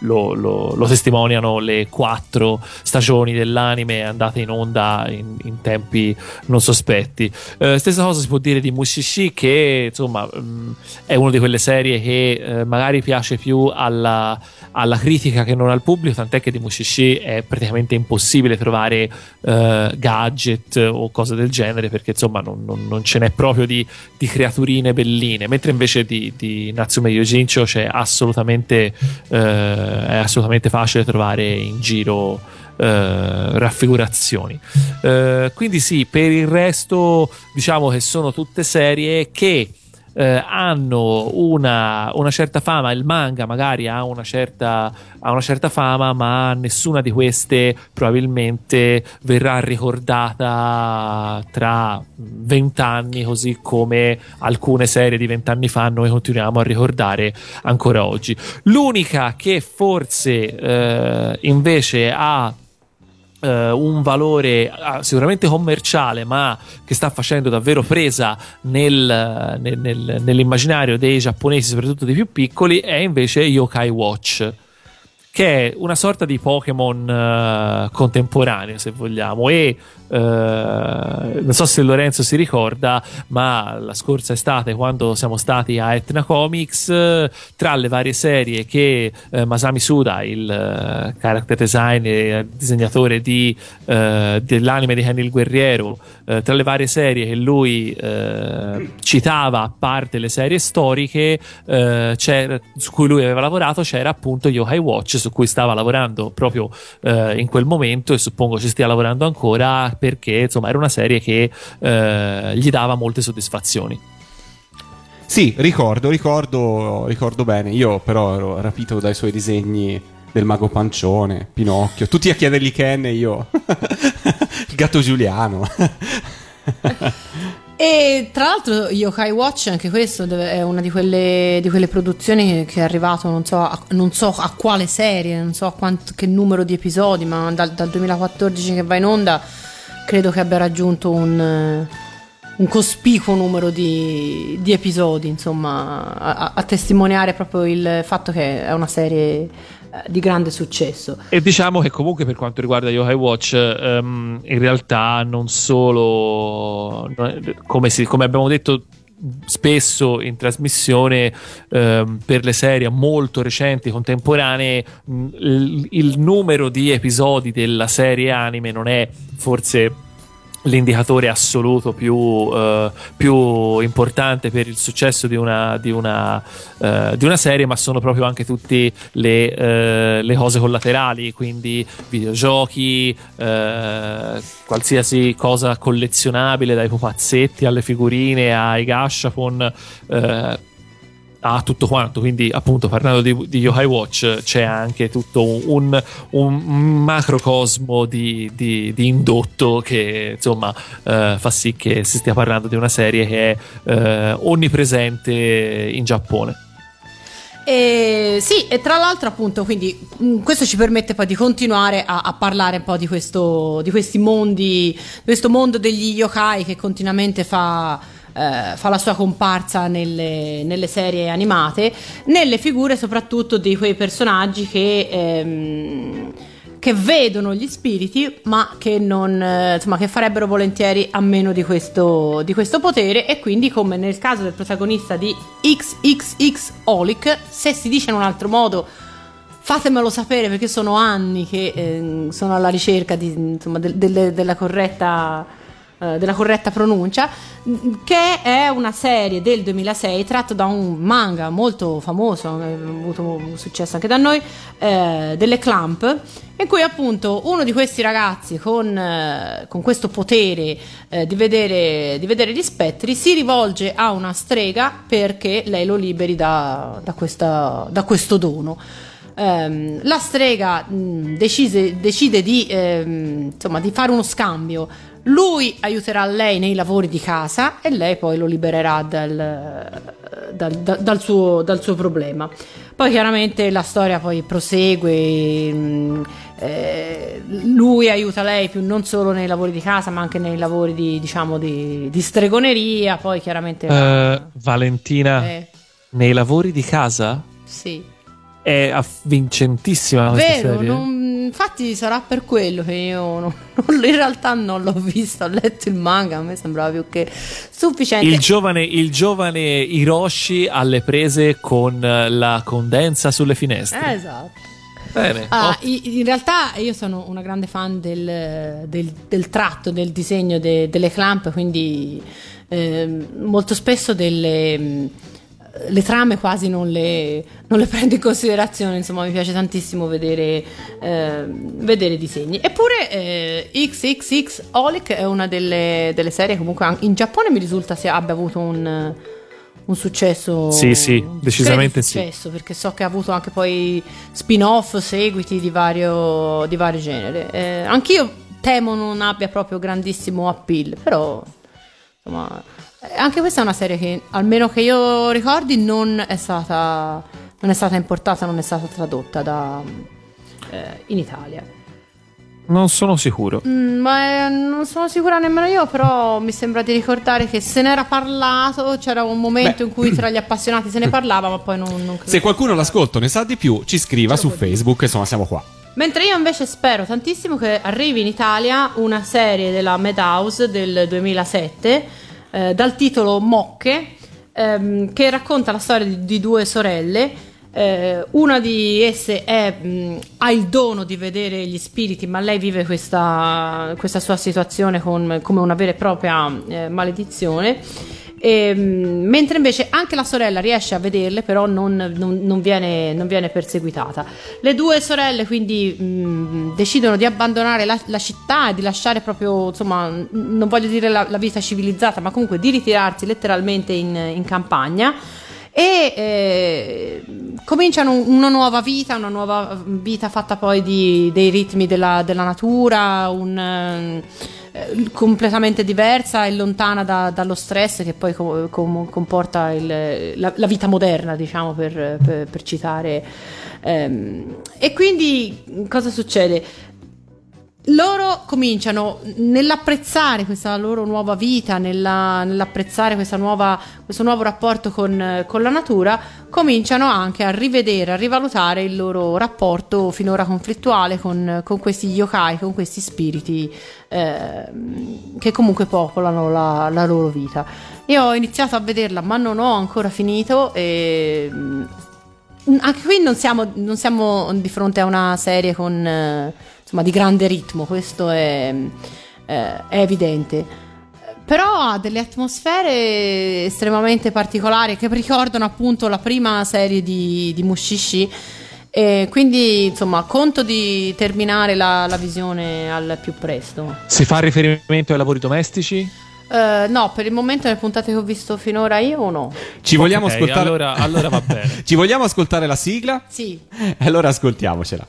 lo- lo- lo testimoniano le quattro stagioni dell'anime andate in onda in, in tempi non sospetti. Eh, stessa cosa si può dire di Mushishi che insomma mh, è una di quelle serie che eh, magari piace più alla, alla critica che non al pubblico tant'è che di Mushishi è praticamente impossibile trovare eh, gadget o cose del genere perché insomma non, non- non ce n'è proprio di, di creaturine belline mentre invece di, di Natsume Yojincho c'è assolutamente eh, è assolutamente facile trovare in giro eh, raffigurazioni. Eh, quindi sì per il resto diciamo che sono tutte serie che eh, hanno una, una certa fama, il manga magari ha una certa, ha una certa fama, ma nessuna di queste probabilmente verrà ricordata tra vent'anni, così come alcune serie di vent'anni fa noi continuiamo a ricordare ancora oggi. L'unica che forse eh, invece ha un valore ah, sicuramente commerciale, ma che sta facendo davvero presa nel- nel- nel- nell'immaginario dei giapponesi, soprattutto dei più piccoli, è invece Yokai Watch. Che è una sorta di Pokémon eh, contemporaneo, se vogliamo, e eh, non so se Lorenzo si ricorda, ma la scorsa estate, quando siamo stati a Etna Comics, tra le varie serie che eh, Masami Suda, il eh, character designer e disegnatore di, dell'anime di Kenny il Guerriero, tra le varie serie che lui citava, a parte le serie storiche, su cui lui aveva lavorato, c'era appunto Yokai Watch, su cui stava lavorando proprio in quel momento e suppongo ci stia lavorando ancora perché insomma era una serie che eh, gli dava molte soddisfazioni. Sì, ricordo, ricordo, ricordo bene. Io però ero rapito dai suoi disegni del mago pancione, Pinocchio, tutti a chiedergli Ken e io. Il gatto Giuliano. E tra l'altro Yokai Watch, anche questo è una di quelle, di quelle produzioni che, che è arrivato, non so, a, non so a quale serie, non so a quanto, che numero di episodi, ma dal, dal 2014 che va in onda credo che abbia raggiunto un, eh, un cospicuo numero di, di episodi, insomma, a, a- testimoniare proprio il fatto che è una serie eh, di grande successo. E diciamo che comunque per quanto riguarda Yokai Watch, ehm, in realtà non solo, come, si- come abbiamo detto spesso in trasmissione ehm, per le serie molto recenti, contemporanee, mh, il, il numero di episodi della serie anime non è forse l'indicatore assoluto più, eh, più importante per il successo di una, di una, eh, di una serie, ma sono proprio anche tutte le, eh, le cose collaterali, quindi videogiochi, qualsiasi cosa collezionabile, dai pupazzetti alle figurine ai gashapon. A tutto quanto, quindi appunto parlando di, di Yokai Watch c'è anche tutto un, un, macrocosmo di, di, di indotto che insomma eh, fa sì che si stia parlando di una serie che è eh, onnipresente in Giappone. E sì, e tra l'altro appunto, quindi mh, questo ci permette poi di continuare a, a parlare un po' di questo, di questi mondi, di questo mondo degli yokai che continuamente fa, eh, fa la sua comparsa nelle, nelle serie animate, nelle figure soprattutto di quei personaggi che, ehm, che vedono gli spiriti, ma che, non, eh, insomma, che farebbero volentieri a meno di questo, di questo potere. E quindi, come nel caso del protagonista di XXX Holic, se si dice in un altro modo. Fatemelo sapere perché sono anni che eh, sono alla ricerca di, insomma, del- delle- della corretta eh, della corretta pronuncia, che è una serie del 2006 tratto da un manga molto famoso, ha avuto successo anche da noi, eh, delle Clamp, in cui appunto uno di questi ragazzi con, eh, con questo potere eh, di, vedere, di vedere gli spettri si rivolge a una strega perché lei lo liberi da, da questa- da questo dono. Ehm, la strega mh, decise- decide di, ehm, insomma, di fare uno scambio. Lui aiuterà lei nei lavori di casa e lei poi lo libererà dal, dal- da- dal suo, dal suo problema. Poi chiaramente la storia poi prosegue. mh, eh, lui aiuta lei più non solo nei lavori di casa, ma anche nei lavori di, diciamo, di, di stregoneria. Poi chiaramente. Eh, Valentina, Eh, nei lavori di casa sì. è avvincentissima questa Vero, serie. non- infatti sarà per quello che io non- non- in realtà non l'ho visto, ho letto il manga, a me sembrava più che sufficiente. Il giovane, il giovane Hiroshi alle prese con eh, la condensa sulle finestre. Eh, esatto. Bene. Ah, Oh, in realtà io sono una grande fan del, del- del tratto, del disegno de- delle clamp, quindi ehm, molto spesso delle, le trame quasi non le, non le prendo in considerazione, insomma mi piace tantissimo vedere, ehm, vedere disegni. Eppure eh, XXX Holic è una delle, delle serie comunque in Giappone mi risulta sia abbia avuto un... Un successo Sì, sì, decisamente credo sì. successo, perché so che ha avuto anche poi spin-off, seguiti di vario, di vario genere. Eh, anch'io temo non abbia proprio grandissimo appeal, però insomma, eh, anche questa è una serie che almeno che io ricordi non è stata, non è stata importata, non è stata tradotta da, eh, in Italia. non sono sicuro. Mm, ma eh, non sono sicura nemmeno io, però mi sembra di ricordare che se n'era parlato, c'era un momento Beh. in cui tra gli appassionati se ne parlava, ma poi non, non credo. Se qualcuno l'ascolta ne sa di più, ci scriva su Facebook, insomma siamo qua. Mentre io invece spero tantissimo che arrivi in Italia una serie della Madhouse del 2007 eh, dal titolo Mocche ehm, che racconta la storia di, di due sorelle. Eh, una di esse è, mh, ha il dono di vedere gli spiriti, ma lei vive questa, questa sua situazione con- come una vera e propria eh, maledizione. Ehm, mentre invece anche la sorella riesce a vederle, però non, non- non viene, non viene perseguitata. Le due sorelle quindi mh, decidono di abbandonare la, la città e di lasciare proprio, insomma, non voglio dire la, la vita civilizzata, ma comunque di ritirarsi letteralmente in, in campagna. E eh, cominciano una nuova vita, una nuova vita fatta poi di- dei ritmi della, della natura, un, eh, completamente diversa e lontana da- dallo stress che poi co- com- comporta il- la, la vita moderna, diciamo, per, per- per citare. Ehm, e quindi cosa succede? Loro cominciano nell'apprezzare questa loro nuova vita, nella- nell'apprezzare nuova- questo nuovo rapporto con, con la natura, cominciano anche a rivedere, a rivalutare il loro rapporto finora conflittuale con, con questi yokai, con questi spiriti ehm, che comunque popolano la, la loro vita. Io ho iniziato a vederla, ma non ho ancora finito e mm, anche qui non siamo, non siamo di fronte a una serie con, eh, insomma, di grande ritmo, questo è, eh, è evidente. Però ha delle atmosfere estremamente particolari che ricordano appunto la prima serie di, di Mushishi. E quindi insomma conto di terminare la, la visione al più presto. Si fa riferimento ai lavori domestici? Eh, no, per il momento le puntate che ho visto finora io no. Ci vogliamo Ok, ascoltare. allora- allora va bene. Ci vogliamo ascoltare la sigla? Sì, E allora ascoltiamocela.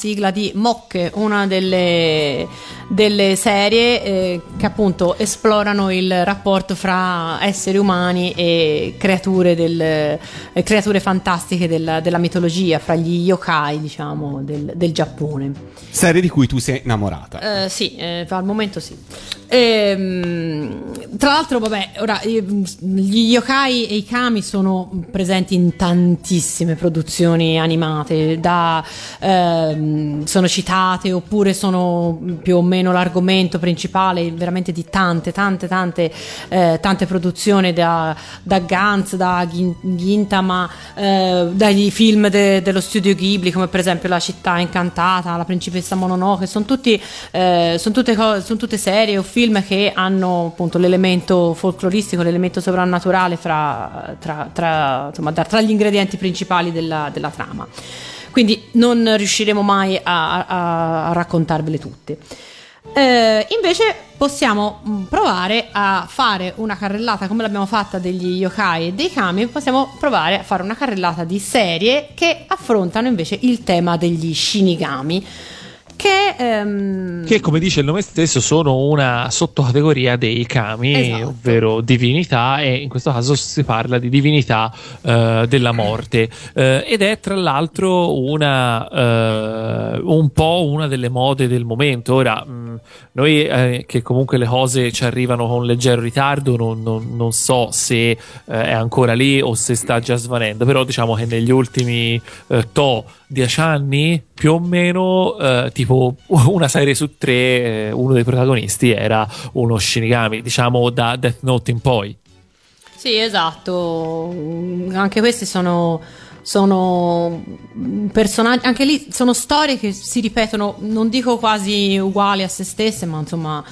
Sigla di Mocche, una delle, delle serie eh, che appunto esplorano il rapporto fra esseri umani e creature, del- eh, creature fantastiche della, della mitologia, fra gli yokai, diciamo, del, del Giappone. Serie di cui tu sei innamorata. Eh, sì, eh, al momento sì. Ehm, tra l'altro, vabbè, ora eh, gli yokai e i kami sono presenti in tantissime produzioni animate, da, ehm, sono citate oppure sono più o meno l'argomento principale veramente di tante, tante, tante, eh, tante produzioni da, da Gantz, da Gin- Gintama, eh, dai film de- dello studio Ghibli, come per esempio La città incantata, La principessa Mononoke, sono tutti eh, sono tutte, co- sono tutte serie o film che hanno appunto l'elemento folcloristico, l'elemento sovrannaturale fra, tra, tra- insomma, tra gli ingredienti principali della, della trama. Quindi non riusciremo mai a, a- a raccontarvele tutte. Eh, invece possiamo mh, provare a fare una carrellata come l'abbiamo fatta degli yokai e dei kami, possiamo provare a fare una carrellata di serie che affrontano invece il tema degli shinigami. Che, ehm, Che, come dice il nome stesso, sono una sottocategoria dei kami, Esatto. ovvero divinità, e in questo caso si parla di divinità eh, della morte. Eh, ed è tra l'altro una, eh, un po' una delle mode del momento. Ora, mh, noi eh, che comunque le cose ci arrivano con leggero ritardo, non, non- non so se eh, è ancora lì o se sta già svanendo, però diciamo che negli ultimi eh, to 10 anni più o meno eh, tipo una serie su tre eh, uno dei protagonisti era uno Shinigami diciamo da Death Note in poi Sì, esatto. Anche questi sono, sono personaggi, anche lì sono storie che si ripetono, non dico quasi uguali a se stesse, ma insomma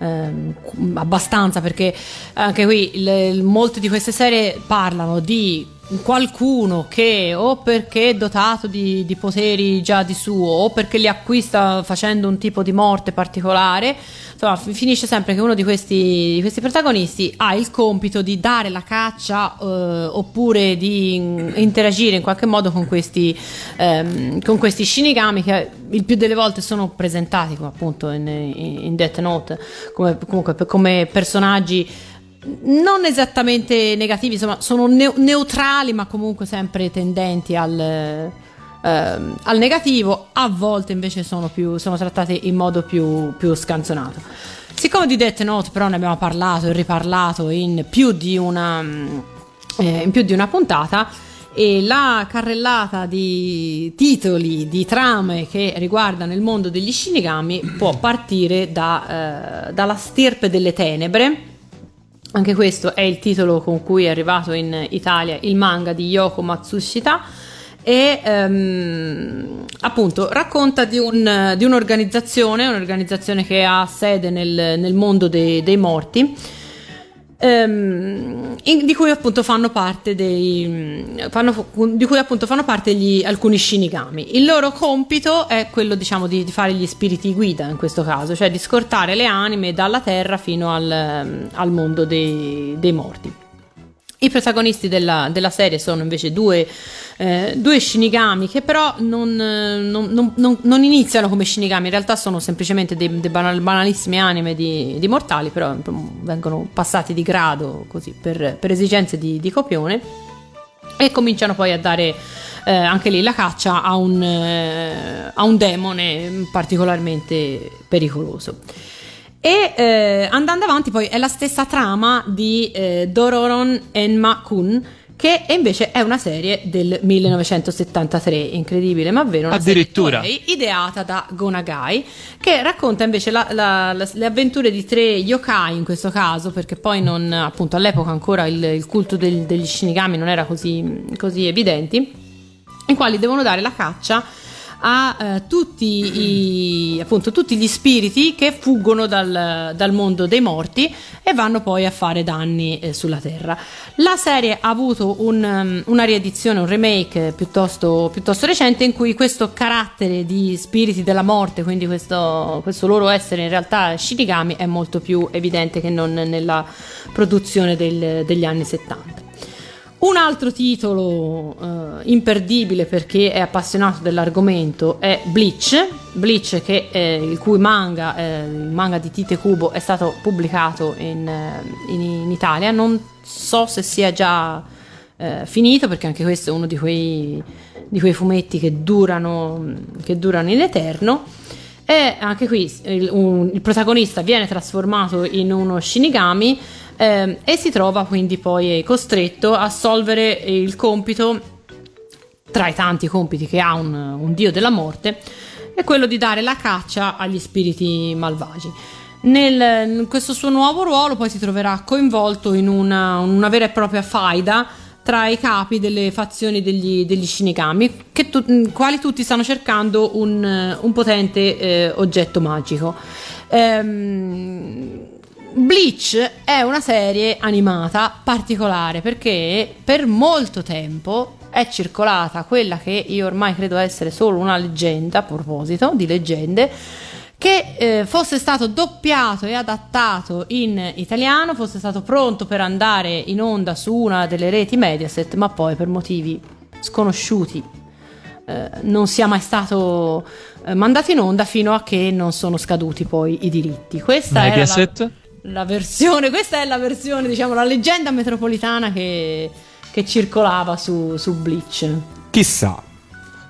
ehm, abbastanza perché anche qui le- molte di queste serie parlano di qualcuno che o perché è dotato di, di poteri già di suo o perché li acquista facendo un tipo di morte particolare, insomma fi- finisce sempre che uno di questi, di questi protagonisti ha il compito di dare la caccia eh, oppure di in- interagire in qualche modo con questi, ehm, con questi shinigami che il più delle volte sono presentati come appunto in, in, Death Note come, comunque come personaggi non esattamente negativi, insomma, sono neu- neutrali, ma comunque sempre tendenti al, ehm, al negativo. A volte invece sono, più, sono trattati in modo più, più scanzonato. Siccome di Death Note, però, ne abbiamo parlato e riparlato in più di una, mm, eh, in più di una puntata. E la carrellata di titoli, di trame che riguardano il mondo degli Shinigami può partire da, eh, dalla stirpe delle tenebre, anche questo è il titolo con cui è arrivato in Italia il manga di Yoko Matsushita e ehm, appunto racconta di, un- di un'organizzazione, un'organizzazione che ha sede nel, nel mondo dei, dei morti. Ehm, in- di cui appunto fanno parte dei fanno- di cui appunto fanno parte gli, alcuni shinigami. Il loro compito è quello diciamo di, di fare gli spiriti guida in questo caso cioè di scortare le anime dalla terra fino al, al mondo dei, dei morti i protagonisti della, della serie sono invece due, eh, due shinigami che però non, eh, non- non- non- iniziano come shinigami, in realtà sono semplicemente dei, dei banal- banalissime anime di, di mortali, però vengono passati di grado così per, per esigenze di, di copione e cominciano poi a dare eh, anche lì la caccia a un, eh, a un demone particolarmente pericoloso. E eh, andando avanti, poi è la stessa trama di eh, Dororon Enma-kun, che è invece è una serie del 1973, incredibile ma vero. Una Addirittura. serie ideata da Gonagai, che racconta invece la- la- la- le avventure di tre yokai in questo caso, perché poi non, appunto all'epoca ancora il, il culto del- degli shinigami non era così, così evidenti, i quali devono dare la caccia a eh, tutti, i, appunto, tutti gli spiriti che fuggono dal, dal mondo dei morti e vanno poi a fare danni eh, sulla terra. La serie ha avuto un, um, una riedizione, un remake piuttosto, piuttosto recente in cui questo carattere di spiriti della morte, quindi questo, questo loro essere in realtà shinigami, è molto più evidente che non nella produzione del- degli anni 70. Un altro titolo eh, imperdibile per chi è appassionato dell'argomento è Bleach, Bleach che, eh, il cui manga, eh, il manga di Tite Kubo è stato pubblicato in, eh, in- in Italia, non so se sia già eh, finito perché anche questo è uno di quei, di quei fumetti che durano, che durano in eterno. E anche qui il, un- il protagonista viene trasformato in uno Shinigami ehm, e si trova quindi poi costretto a solvere il compito tra i tanti compiti che ha un, un dio della morte è quello di dare la caccia agli spiriti malvagi. Nel, in questo suo nuovo ruolo poi si troverà coinvolto in una, una vera e propria faida tra i capi delle fazioni degli, degli Shinigami, tu- quali tutti stanno cercando un, eh, un potente eh, oggetto magico. Ehm, Bleach è una serie animata particolare perché per molto tempo è circolata quella che io ormai credo essere solo una leggenda, a proposito di leggende, che eh, fosse stato doppiato e adattato in italiano, fosse stato pronto per andare in onda su una delle reti Mediaset, ma poi per motivi sconosciuti eh, non sia mai stato eh, mandato in onda fino a che non sono scaduti poi i diritti. Questa era la, Mediaset? La versione, questa è la versione, diciamo, la leggenda metropolitana che, che circolava su, su Bleach. Chissà.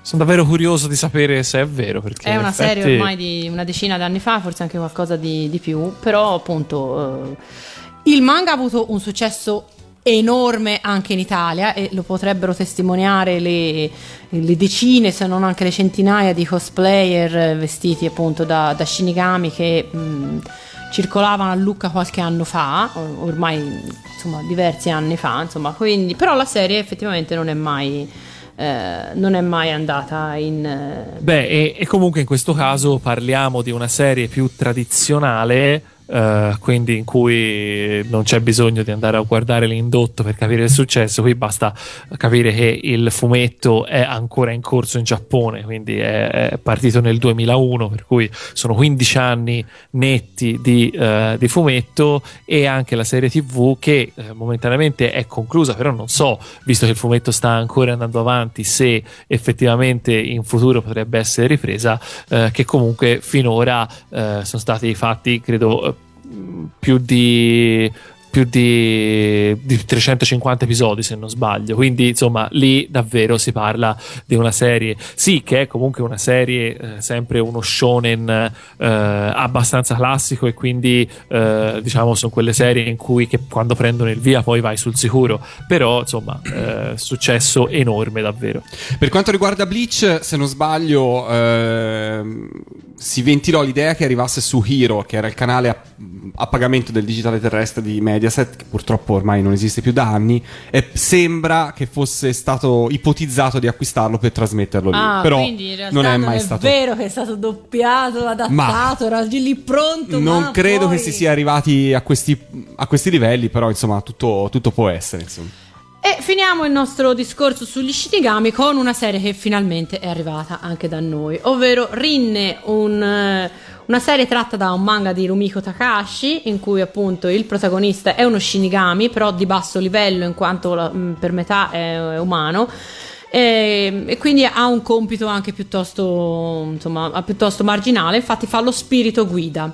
Sono davvero curioso di sapere se è vero. Perché È una effetti- serie ormai di una decina di anni fa, forse anche qualcosa di, di più, però appunto eh, il manga ha avuto un successo enorme anche in Italia e lo potrebbero testimoniare le, le decine se non anche le centinaia di cosplayer vestiti appunto da, da Shinigami che mh, circolavano a Lucca qualche anno fa, or- ormai insomma diversi anni fa, insomma, quindi però la serie effettivamente non è mai eh, non è mai andata in eh, Beh, e, e comunque in questo caso parliamo di una serie più tradizionale, eh, quindi in cui non c'è bisogno di andare a guardare l'indotto per capire il successo, qui basta capire che il fumetto è ancora in corso in Giappone, quindi è, è partito nel 2001, per cui sono 15 anni netti di, eh, di fumetto e anche la serie TV che eh, momentaneamente è conclusa, però non so, visto che il fumetto sta ancora andando avanti, se effettivamente in futuro potrebbe essere ripresa, che comunque finora sono stati fatti, credo, più di più di, di 350 episodi se non sbaglio. Quindi insomma lì davvero si parla di una serie sì che è comunque una serie eh, sempre uno shonen eh, abbastanza classico e quindi eh, diciamo sono quelle serie in cui che quando prendono il via poi vai sul sicuro. Però insomma eh, successo enorme davvero. Per quanto riguarda Bleach, se non sbaglio, ehm, si ventilò l'idea che arrivasse su Hero, che era il canale a, a pagamento del digitale terrestre di Mediaset, che purtroppo ormai non esiste più da anni, e sembra che fosse stato ipotizzato di acquistarlo per trasmetterlo lì. Ah, Però non non è mai è stato. vero che è stato doppiato, adattato, era lì pronto. Non ma credo poi- che si sia arrivati a questi, a questi livelli, però insomma tutto, tutto può essere. Insomma. E finiamo il nostro discorso sugli Shinigami con una serie che finalmente è arrivata anche da noi, ovvero Rinne, un, eh, una serie tratta da un manga di Rumiko Takahashi, in cui appunto il protagonista è uno Shinigami, però di basso livello in quanto la- mh, per metà è, è umano. E, e quindi ha un compito anche piuttosto, insomma, piuttosto marginale, infatti fa lo spirito guida.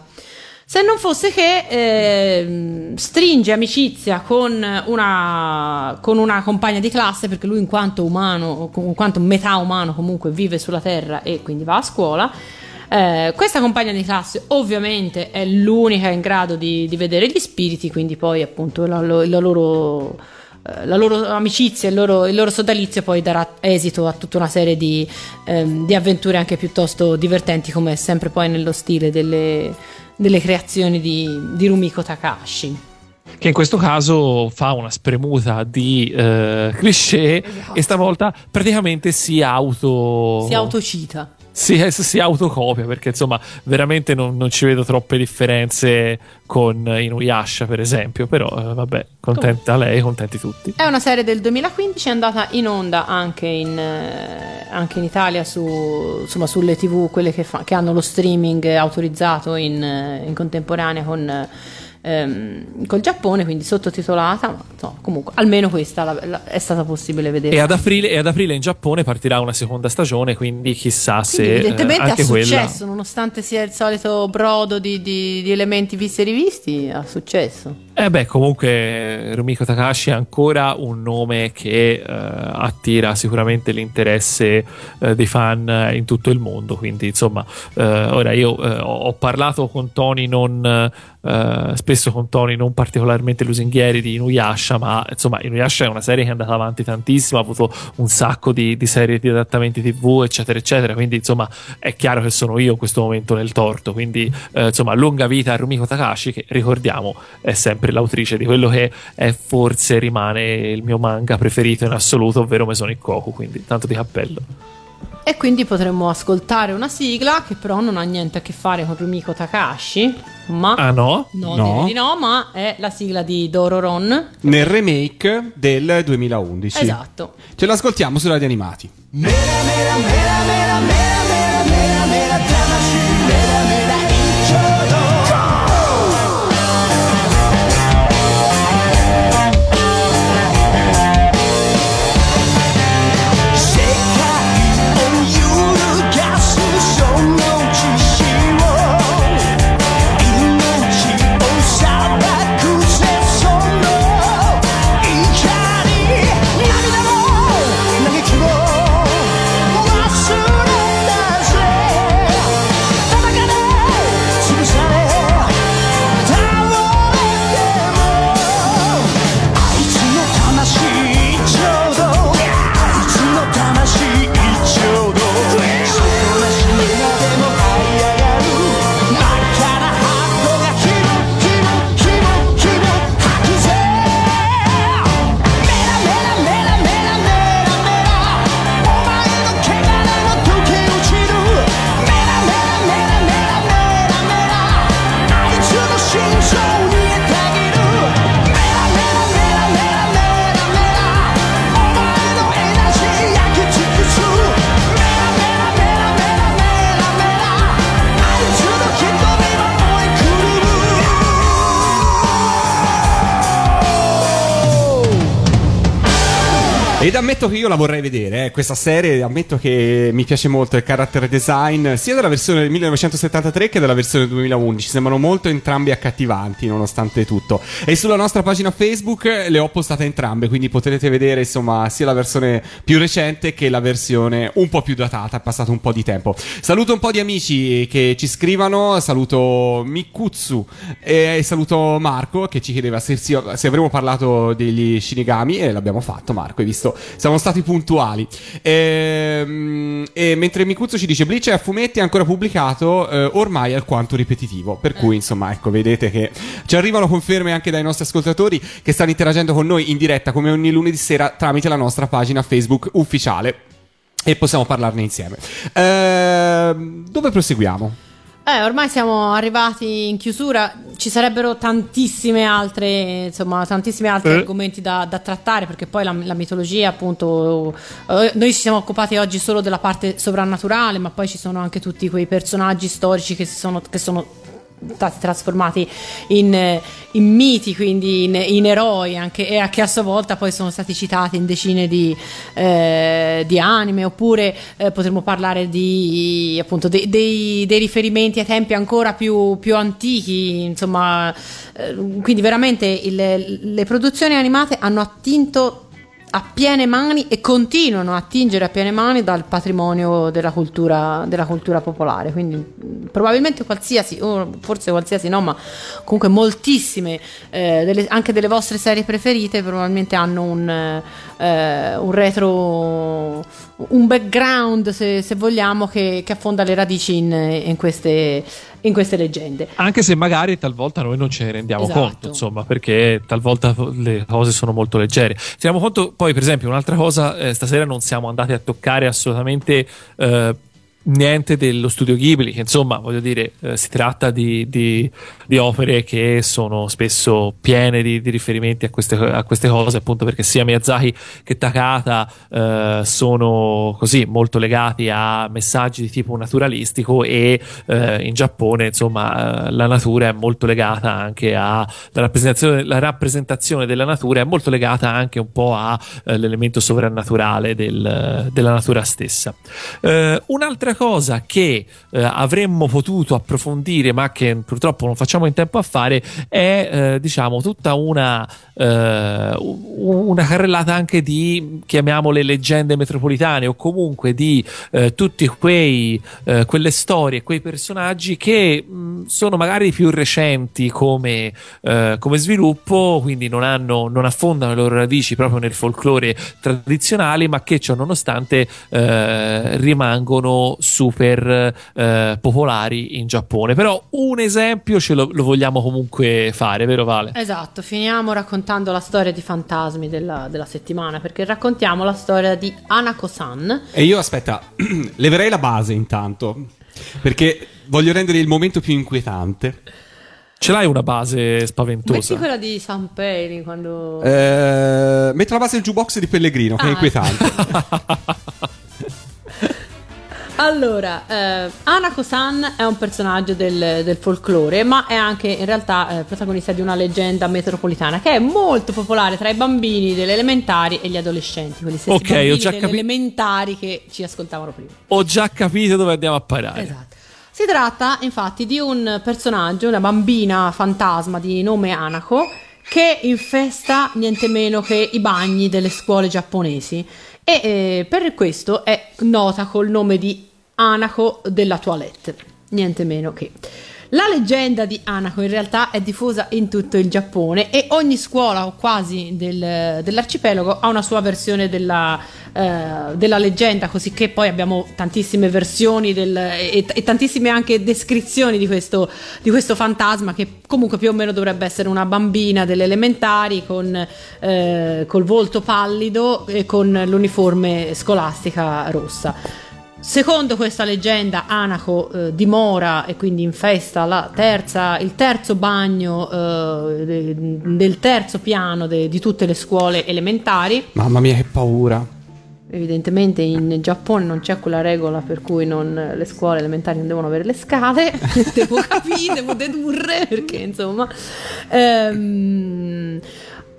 Se non fosse che ehm, stringe amicizia con una, con una compagna di classe, perché lui in quanto umano, in quanto metà umano comunque vive sulla Terra e quindi va a scuola. Eh, questa compagna di classe ovviamente è l'unica in grado di, di vedere gli spiriti, quindi poi appunto la, la loro, eh, la loro amicizia, il il loro sodalizio poi darà esito a tutta una serie di, ehm, di avventure anche piuttosto divertenti, come sempre poi nello stile delle, delle creazioni di, di Rumiko Takahashi. che in questo caso fa una spremuta di eh, cliché e stavolta praticamente si auto Si autocita. si, si autocopia perché insomma veramente non, non ci vedo troppe differenze con Inuyasha per esempio però eh, vabbè contenta lei contenti tutti È una serie del 2015, è andata in onda anche in, eh, anche in Italia su, insomma, sulle tv, quelle che, fa- che hanno lo streaming autorizzato in, eh, in contemporanea con, ehm, col Giappone, quindi sottotitolata, ma insomma, comunque almeno questa la- la- è stata possibile vedere. e ad, aprile, e ad aprile in Giappone partirà una seconda stagione quindi chissà se Quindi eh, evidentemente anche ha quella successo, nonostante sia il solito brodo di, di- di elementi visti e rivisti, ha successo. Eh beh, comunque Rumiko Takahashi è ancora un nome che eh, attira sicuramente l'interesse eh, dei fan eh, in tutto il mondo. Quindi, insomma, eh, ora io eh, ho parlato con Tony non. spesso con Tony non particolarmente lusinghieri di Inuyasha, ma insomma, Inuyasha è una serie che è andata avanti tantissimo, ha avuto un sacco di, di serie di adattamenti TV, eccetera, eccetera. Quindi, insomma, è chiaro che sono io in questo momento nel torto. Quindi, insomma, lunga vita a Rumiko Takahashi, che ricordiamo è sempre l'autrice di quello che è forse rimane il mio manga preferito in assoluto, ovvero Mesonic Goku. Quindi, tanto di cappello. E quindi potremmo ascoltare una sigla che però non ha niente a che fare con Rumiko Takahashi, ma... Ah, no? No, No. di no, ma è la sigla di Dororon. Nel remake del 2011. Esatto. Ce l'ascoltiamo su Radio Animati. 世 Ed ammetto che io la vorrei vedere, eh, questa serie, ammetto che mi piace molto il character design, sia della versione del 1973 che della versione del 2011, sembrano molto entrambi accattivanti nonostante tutto. E sulla nostra pagina Facebook le ho postate entrambe, quindi potrete vedere insomma sia la versione più recente che la versione un po' più datata, è passato un po' di tempo. Saluto un po' di amici che ci scrivono, saluto Mikutsu e saluto Marco che ci chiedeva se, se avremmo parlato degli Shinigami e l'abbiamo fatto Marco, hai visto? Siamo stati puntuali. Ehm, E, mentre Mikutsu ci dice Bleach è a fumetti è ancora pubblicato, eh, ormai alquanto ripetitivo. Per cui, insomma, ecco, vedete che ci arrivano conferme anche dai nostri ascoltatori che stanno interagendo con noi in diretta come ogni lunedì sera tramite la nostra pagina Facebook ufficiale. E possiamo parlarne insieme. Ehm, dove proseguiamo? Eh, ormai siamo arrivati in chiusura, ci sarebbero tantissime altre, insomma, tantissimi altri Eh. argomenti da, da trattare perché poi la, la mitologia, appunto, eh, noi ci siamo occupati oggi solo della parte sovrannaturale, ma poi ci sono anche tutti quei personaggi storici che, si sono, che sono stati trasformati in, in miti, quindi in, in eroi, anche, e che a sua volta poi sono stati citati in decine di, eh, di anime, oppure eh, potremmo parlare di appunto dei, dei- dei riferimenti ai tempi ancora più, più antichi, insomma, eh, quindi veramente il- le produzioni animate hanno attinto a piene mani e continuano a attingere a piene mani dal patrimonio della cultura, della cultura popolare. Quindi probabilmente qualsiasi, forse qualsiasi no, ma comunque moltissime, eh, delle- anche delle vostre serie preferite probabilmente hanno un, eh, un retro, un background se, se vogliamo che, che affonda le radici in, in queste, in queste leggende. Anche se magari talvolta noi non ce ne rendiamo Esatto. conto, insomma, perché talvolta le cose sono molto leggere. Teniamo conto, poi, per esempio, un'altra cosa, eh, stasera non siamo andati a toccare assolutamente. eh, Niente dello studio Ghibli, che insomma, voglio dire, eh, si tratta di, di- di opere che sono spesso piene di, di riferimenti a queste, a queste cose, appunto perché sia Miyazaki che Takata eh, sono così molto legati a messaggi di tipo naturalistico e eh, in Giappone, insomma, eh, la natura è molto legata anche a la rappresentazione, la rappresentazione della natura è molto legata anche un po' all'elemento sovrannaturale del- della natura stessa. Eh, un'altra cosa che eh, avremmo potuto approfondire, ma che purtroppo non facciamo in tempo a fare, è eh, diciamo tutta una, eh, una carrellata anche di chiamiamole leggende metropolitane o comunque di eh, tutti quei eh, quelle storie, quei personaggi che mh, sono magari più recenti come, eh, come sviluppo, quindi non, hanno, non affondano le loro radici proprio nel folklore tradizionale, ma che ciò nonostante eh, rimangono super popolari in Giappone. Però un esempio ce lo, lo vogliamo comunque fare, vero Vale? Esatto, finiamo raccontando la storia di fantasmi della, della settimana perché raccontiamo la storia di Anako-san. E io aspetta, leverei la base intanto. Perché voglio rendere il momento più inquietante. Ce l'hai una base Metti spaventosa? quella di San Peri quando... Eh, metto la base del jukebox di Pellegrino, che è Ah. inquietante. Allora, eh, Anako-san è un personaggio del, del folklore, ma è anche in realtà eh, protagonista di una leggenda metropolitana che è molto popolare tra i bambini delle elementari e gli adolescenti, quelli stessi Ok, ho bambini delle capi- elementari che ci ascoltavano prima. Ho già capito dove andiamo a parare. Esatto. Si tratta infatti di un personaggio, una bambina fantasma di nome Anako, che infesta niente meno che i bagni delle scuole giapponesi e eh, per questo è nota col nome di Anako della toilette, niente meno che. La leggenda di Anako in realtà è diffusa in tutto il Giappone e ogni scuola o quasi del- dell'arcipelago ha una sua versione della, eh, della leggenda, così che poi abbiamo tantissime versioni del- e, e tantissime anche descrizioni di questo, di questo fantasma che comunque più o meno dovrebbe essere una bambina delle elementari con eh, col volto pallido e con l'uniforme scolastica rossa. Secondo questa leggenda, Anako eh, dimora e quindi infesta la terza- il terzo bagno eh, de- del terzo piano de- di tutte le scuole elementari. Mamma mia, che paura. Evidentemente in Giappone non c'è quella regola per cui non- le scuole elementari non devono avere le scale, devo capire, devo dedurre perché insomma. Ehm,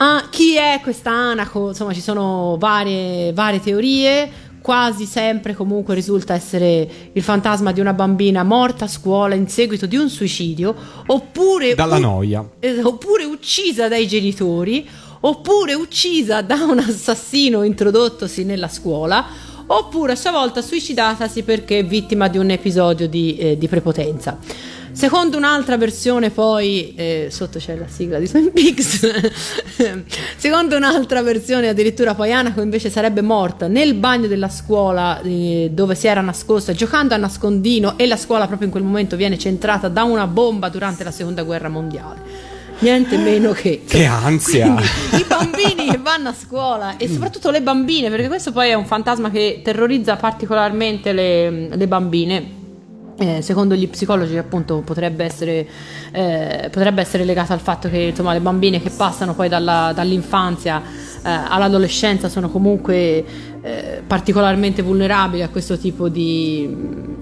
Ah, chi è questa Anako? Insomma, ci sono varie, varie teorie. Quasi sempre comunque risulta essere il fantasma di una bambina morta a scuola in seguito di un suicidio, oppure, Dalla u- noia. eh, oppure uccisa dai genitori, oppure uccisa da un assassino introdottosi nella scuola, oppure a sua volta suicidatasi perché vittima di un episodio di, eh, di prepotenza. Secondo un'altra versione, poi eh, sotto c'è la sigla di Twin Peaks. Secondo un'altra versione, addirittura poi Anako invece sarebbe morta nel bagno della scuola eh, dove si era nascosta giocando a nascondino e la scuola proprio in quel momento viene centrata da una bomba durante la seconda guerra mondiale. Niente meno che Che ansia! quindi, i bambini che vanno a scuola e soprattutto le bambine, perché questo poi è un fantasma che terrorizza particolarmente le, le bambine. Eh, secondo gli psicologi, appunto, potrebbe essere, eh, potrebbe essere legato al fatto che insomma, le bambine che passano poi dalla- dall'infanzia eh, all'adolescenza sono comunque eh, particolarmente vulnerabili a questo tipo di,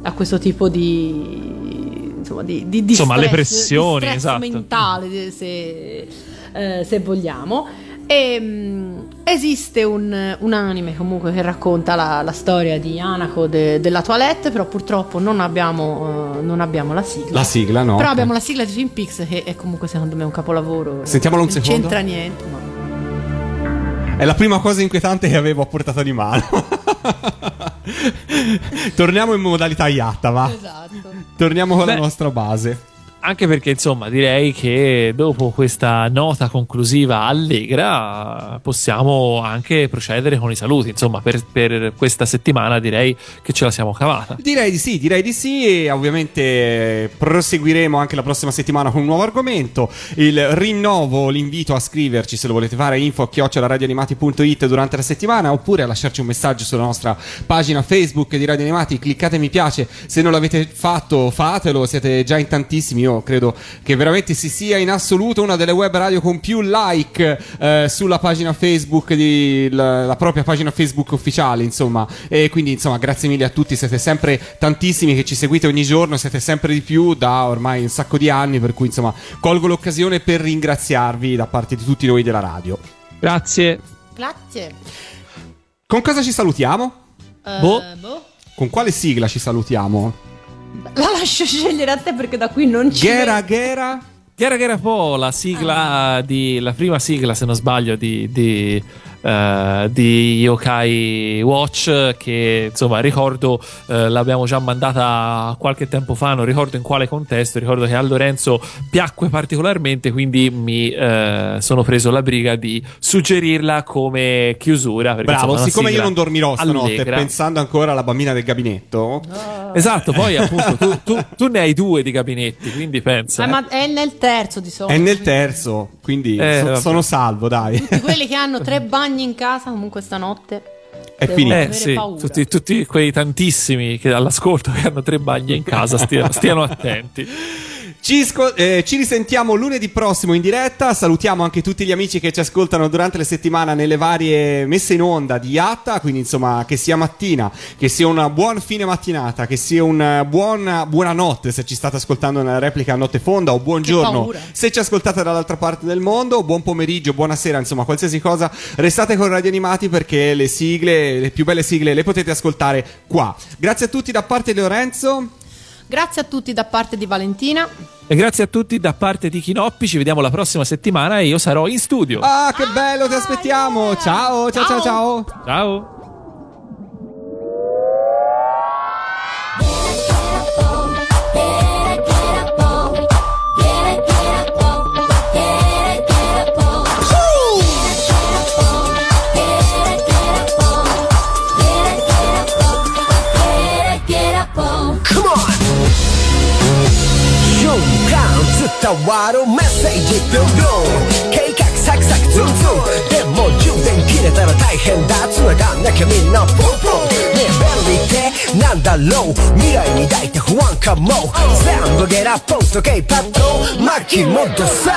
a questo tipo di, insomma, di, di, di Insomma, stress- pressioni, di esatto. mentale, se, eh, se vogliamo. E, mh, esiste un, un anime comunque che racconta la, la storia di Anako de- della toilette, però purtroppo non abbiamo, eh, non abbiamo la sigla. La sigla, no. Però abbiamo la sigla di Twin Peaks che è comunque secondo me un capolavoro. Sentiamolo un non secondo. c'entra niente. ma- È la prima cosa inquietante che avevo a portata di mano. Torniamo in modalità Yatta, va. Esatto. Torniamo con la Beh. nostra base. Anche perché, insomma, direi che dopo questa nota conclusiva allegra possiamo anche procedere con i saluti. Insomma, per, per questa settimana direi che ce la siamo cavata. Direi di sì, direi di sì e ovviamente proseguiremo anche la prossima settimana con un nuovo argomento. Il rinnovo, l'invito a scriverci se lo volete fare info a chioccioladradioanimati.it durante la settimana oppure a lasciarci un messaggio sulla nostra pagina Facebook di Radio Animati, cliccate mi piace, se non l'avete fatto fatelo, siete già in tantissimi, io credo che veramente si sia in assoluto una delle web radio con più like eh, sulla pagina Facebook di la, la propria pagina Facebook ufficiale, insomma. E quindi, insomma, grazie mille a tutti, siete sempre tantissimi che ci seguite ogni giorno, siete sempre di più da ormai un sacco di anni, per cui, insomma, colgo l'occasione per ringraziarvi da parte di tutti noi della radio. Grazie. Grazie. Con cosa ci salutiamo? Eh, Boh. boh. Con quale sigla ci salutiamo? La lascio scegliere a te perché da qui non ci Ghera. Ghera? Chiara Chiara Po, la sigla di la prima sigla, se non sbaglio, di, di, eh, di Yokai Watch. Che insomma ricordo eh, l'abbiamo già mandata qualche tempo fa, non ricordo in quale contesto. Ricordo che a Lorenzo piacque particolarmente, quindi mi eh, sono preso la briga di suggerirla come chiusura. Perché, Bravo, insomma, siccome io non dormirò stanotte allegra. pensando ancora alla bambina del gabinetto. Esatto, poi appunto tu, tu- tu ne hai due di gabinetti, quindi pensa. Eh, eh. ma è nel terzo di solito. È nel terzo, quindi Eh, so- sono salvo, dai. Tutti quelli che hanno tre bagni in casa comunque stanotte. È finito. Eh sì, tutti, tutti quei tantissimi che all'ascolto che hanno tre bagni in casa stiano, stiano attenti. Ci, sco- eh, ci risentiamo lunedì prossimo in diretta. Salutiamo anche tutti gli amici che ci ascoltano durante la settimana nelle varie messe in onda di Yatta. Quindi, insomma, che sia mattina, che sia una buona fine mattinata, che sia una buona buonanotte se ci state ascoltando nella replica a notte fonda, o buongiorno se ci ascoltate dall'altra parte del mondo, buon pomeriggio, buonasera, insomma, qualsiasi cosa. Restate con Radio Animati perché le sigle, le più belle sigle, le potete ascoltare qua. Grazie a tutti da parte di Lorenzo. Grazie a tutti da parte di Valentina. E grazie a tutti da parte di Chinoppi, ci vediamo la prossima settimana e io sarò in studio. Ah, che bello, ti aspettiamo. Ciao, ciao, ciao, ciao. Ciao! 伝わるメッセージビュンビュン計画サクサクズンズンでも充電切れたら大変だ繋がんなきゃみんな。ポンポンねえ便利ってなんだろう。未来に抱いて不安かも。全部ゲラポンとケイパッド。巻き戻せ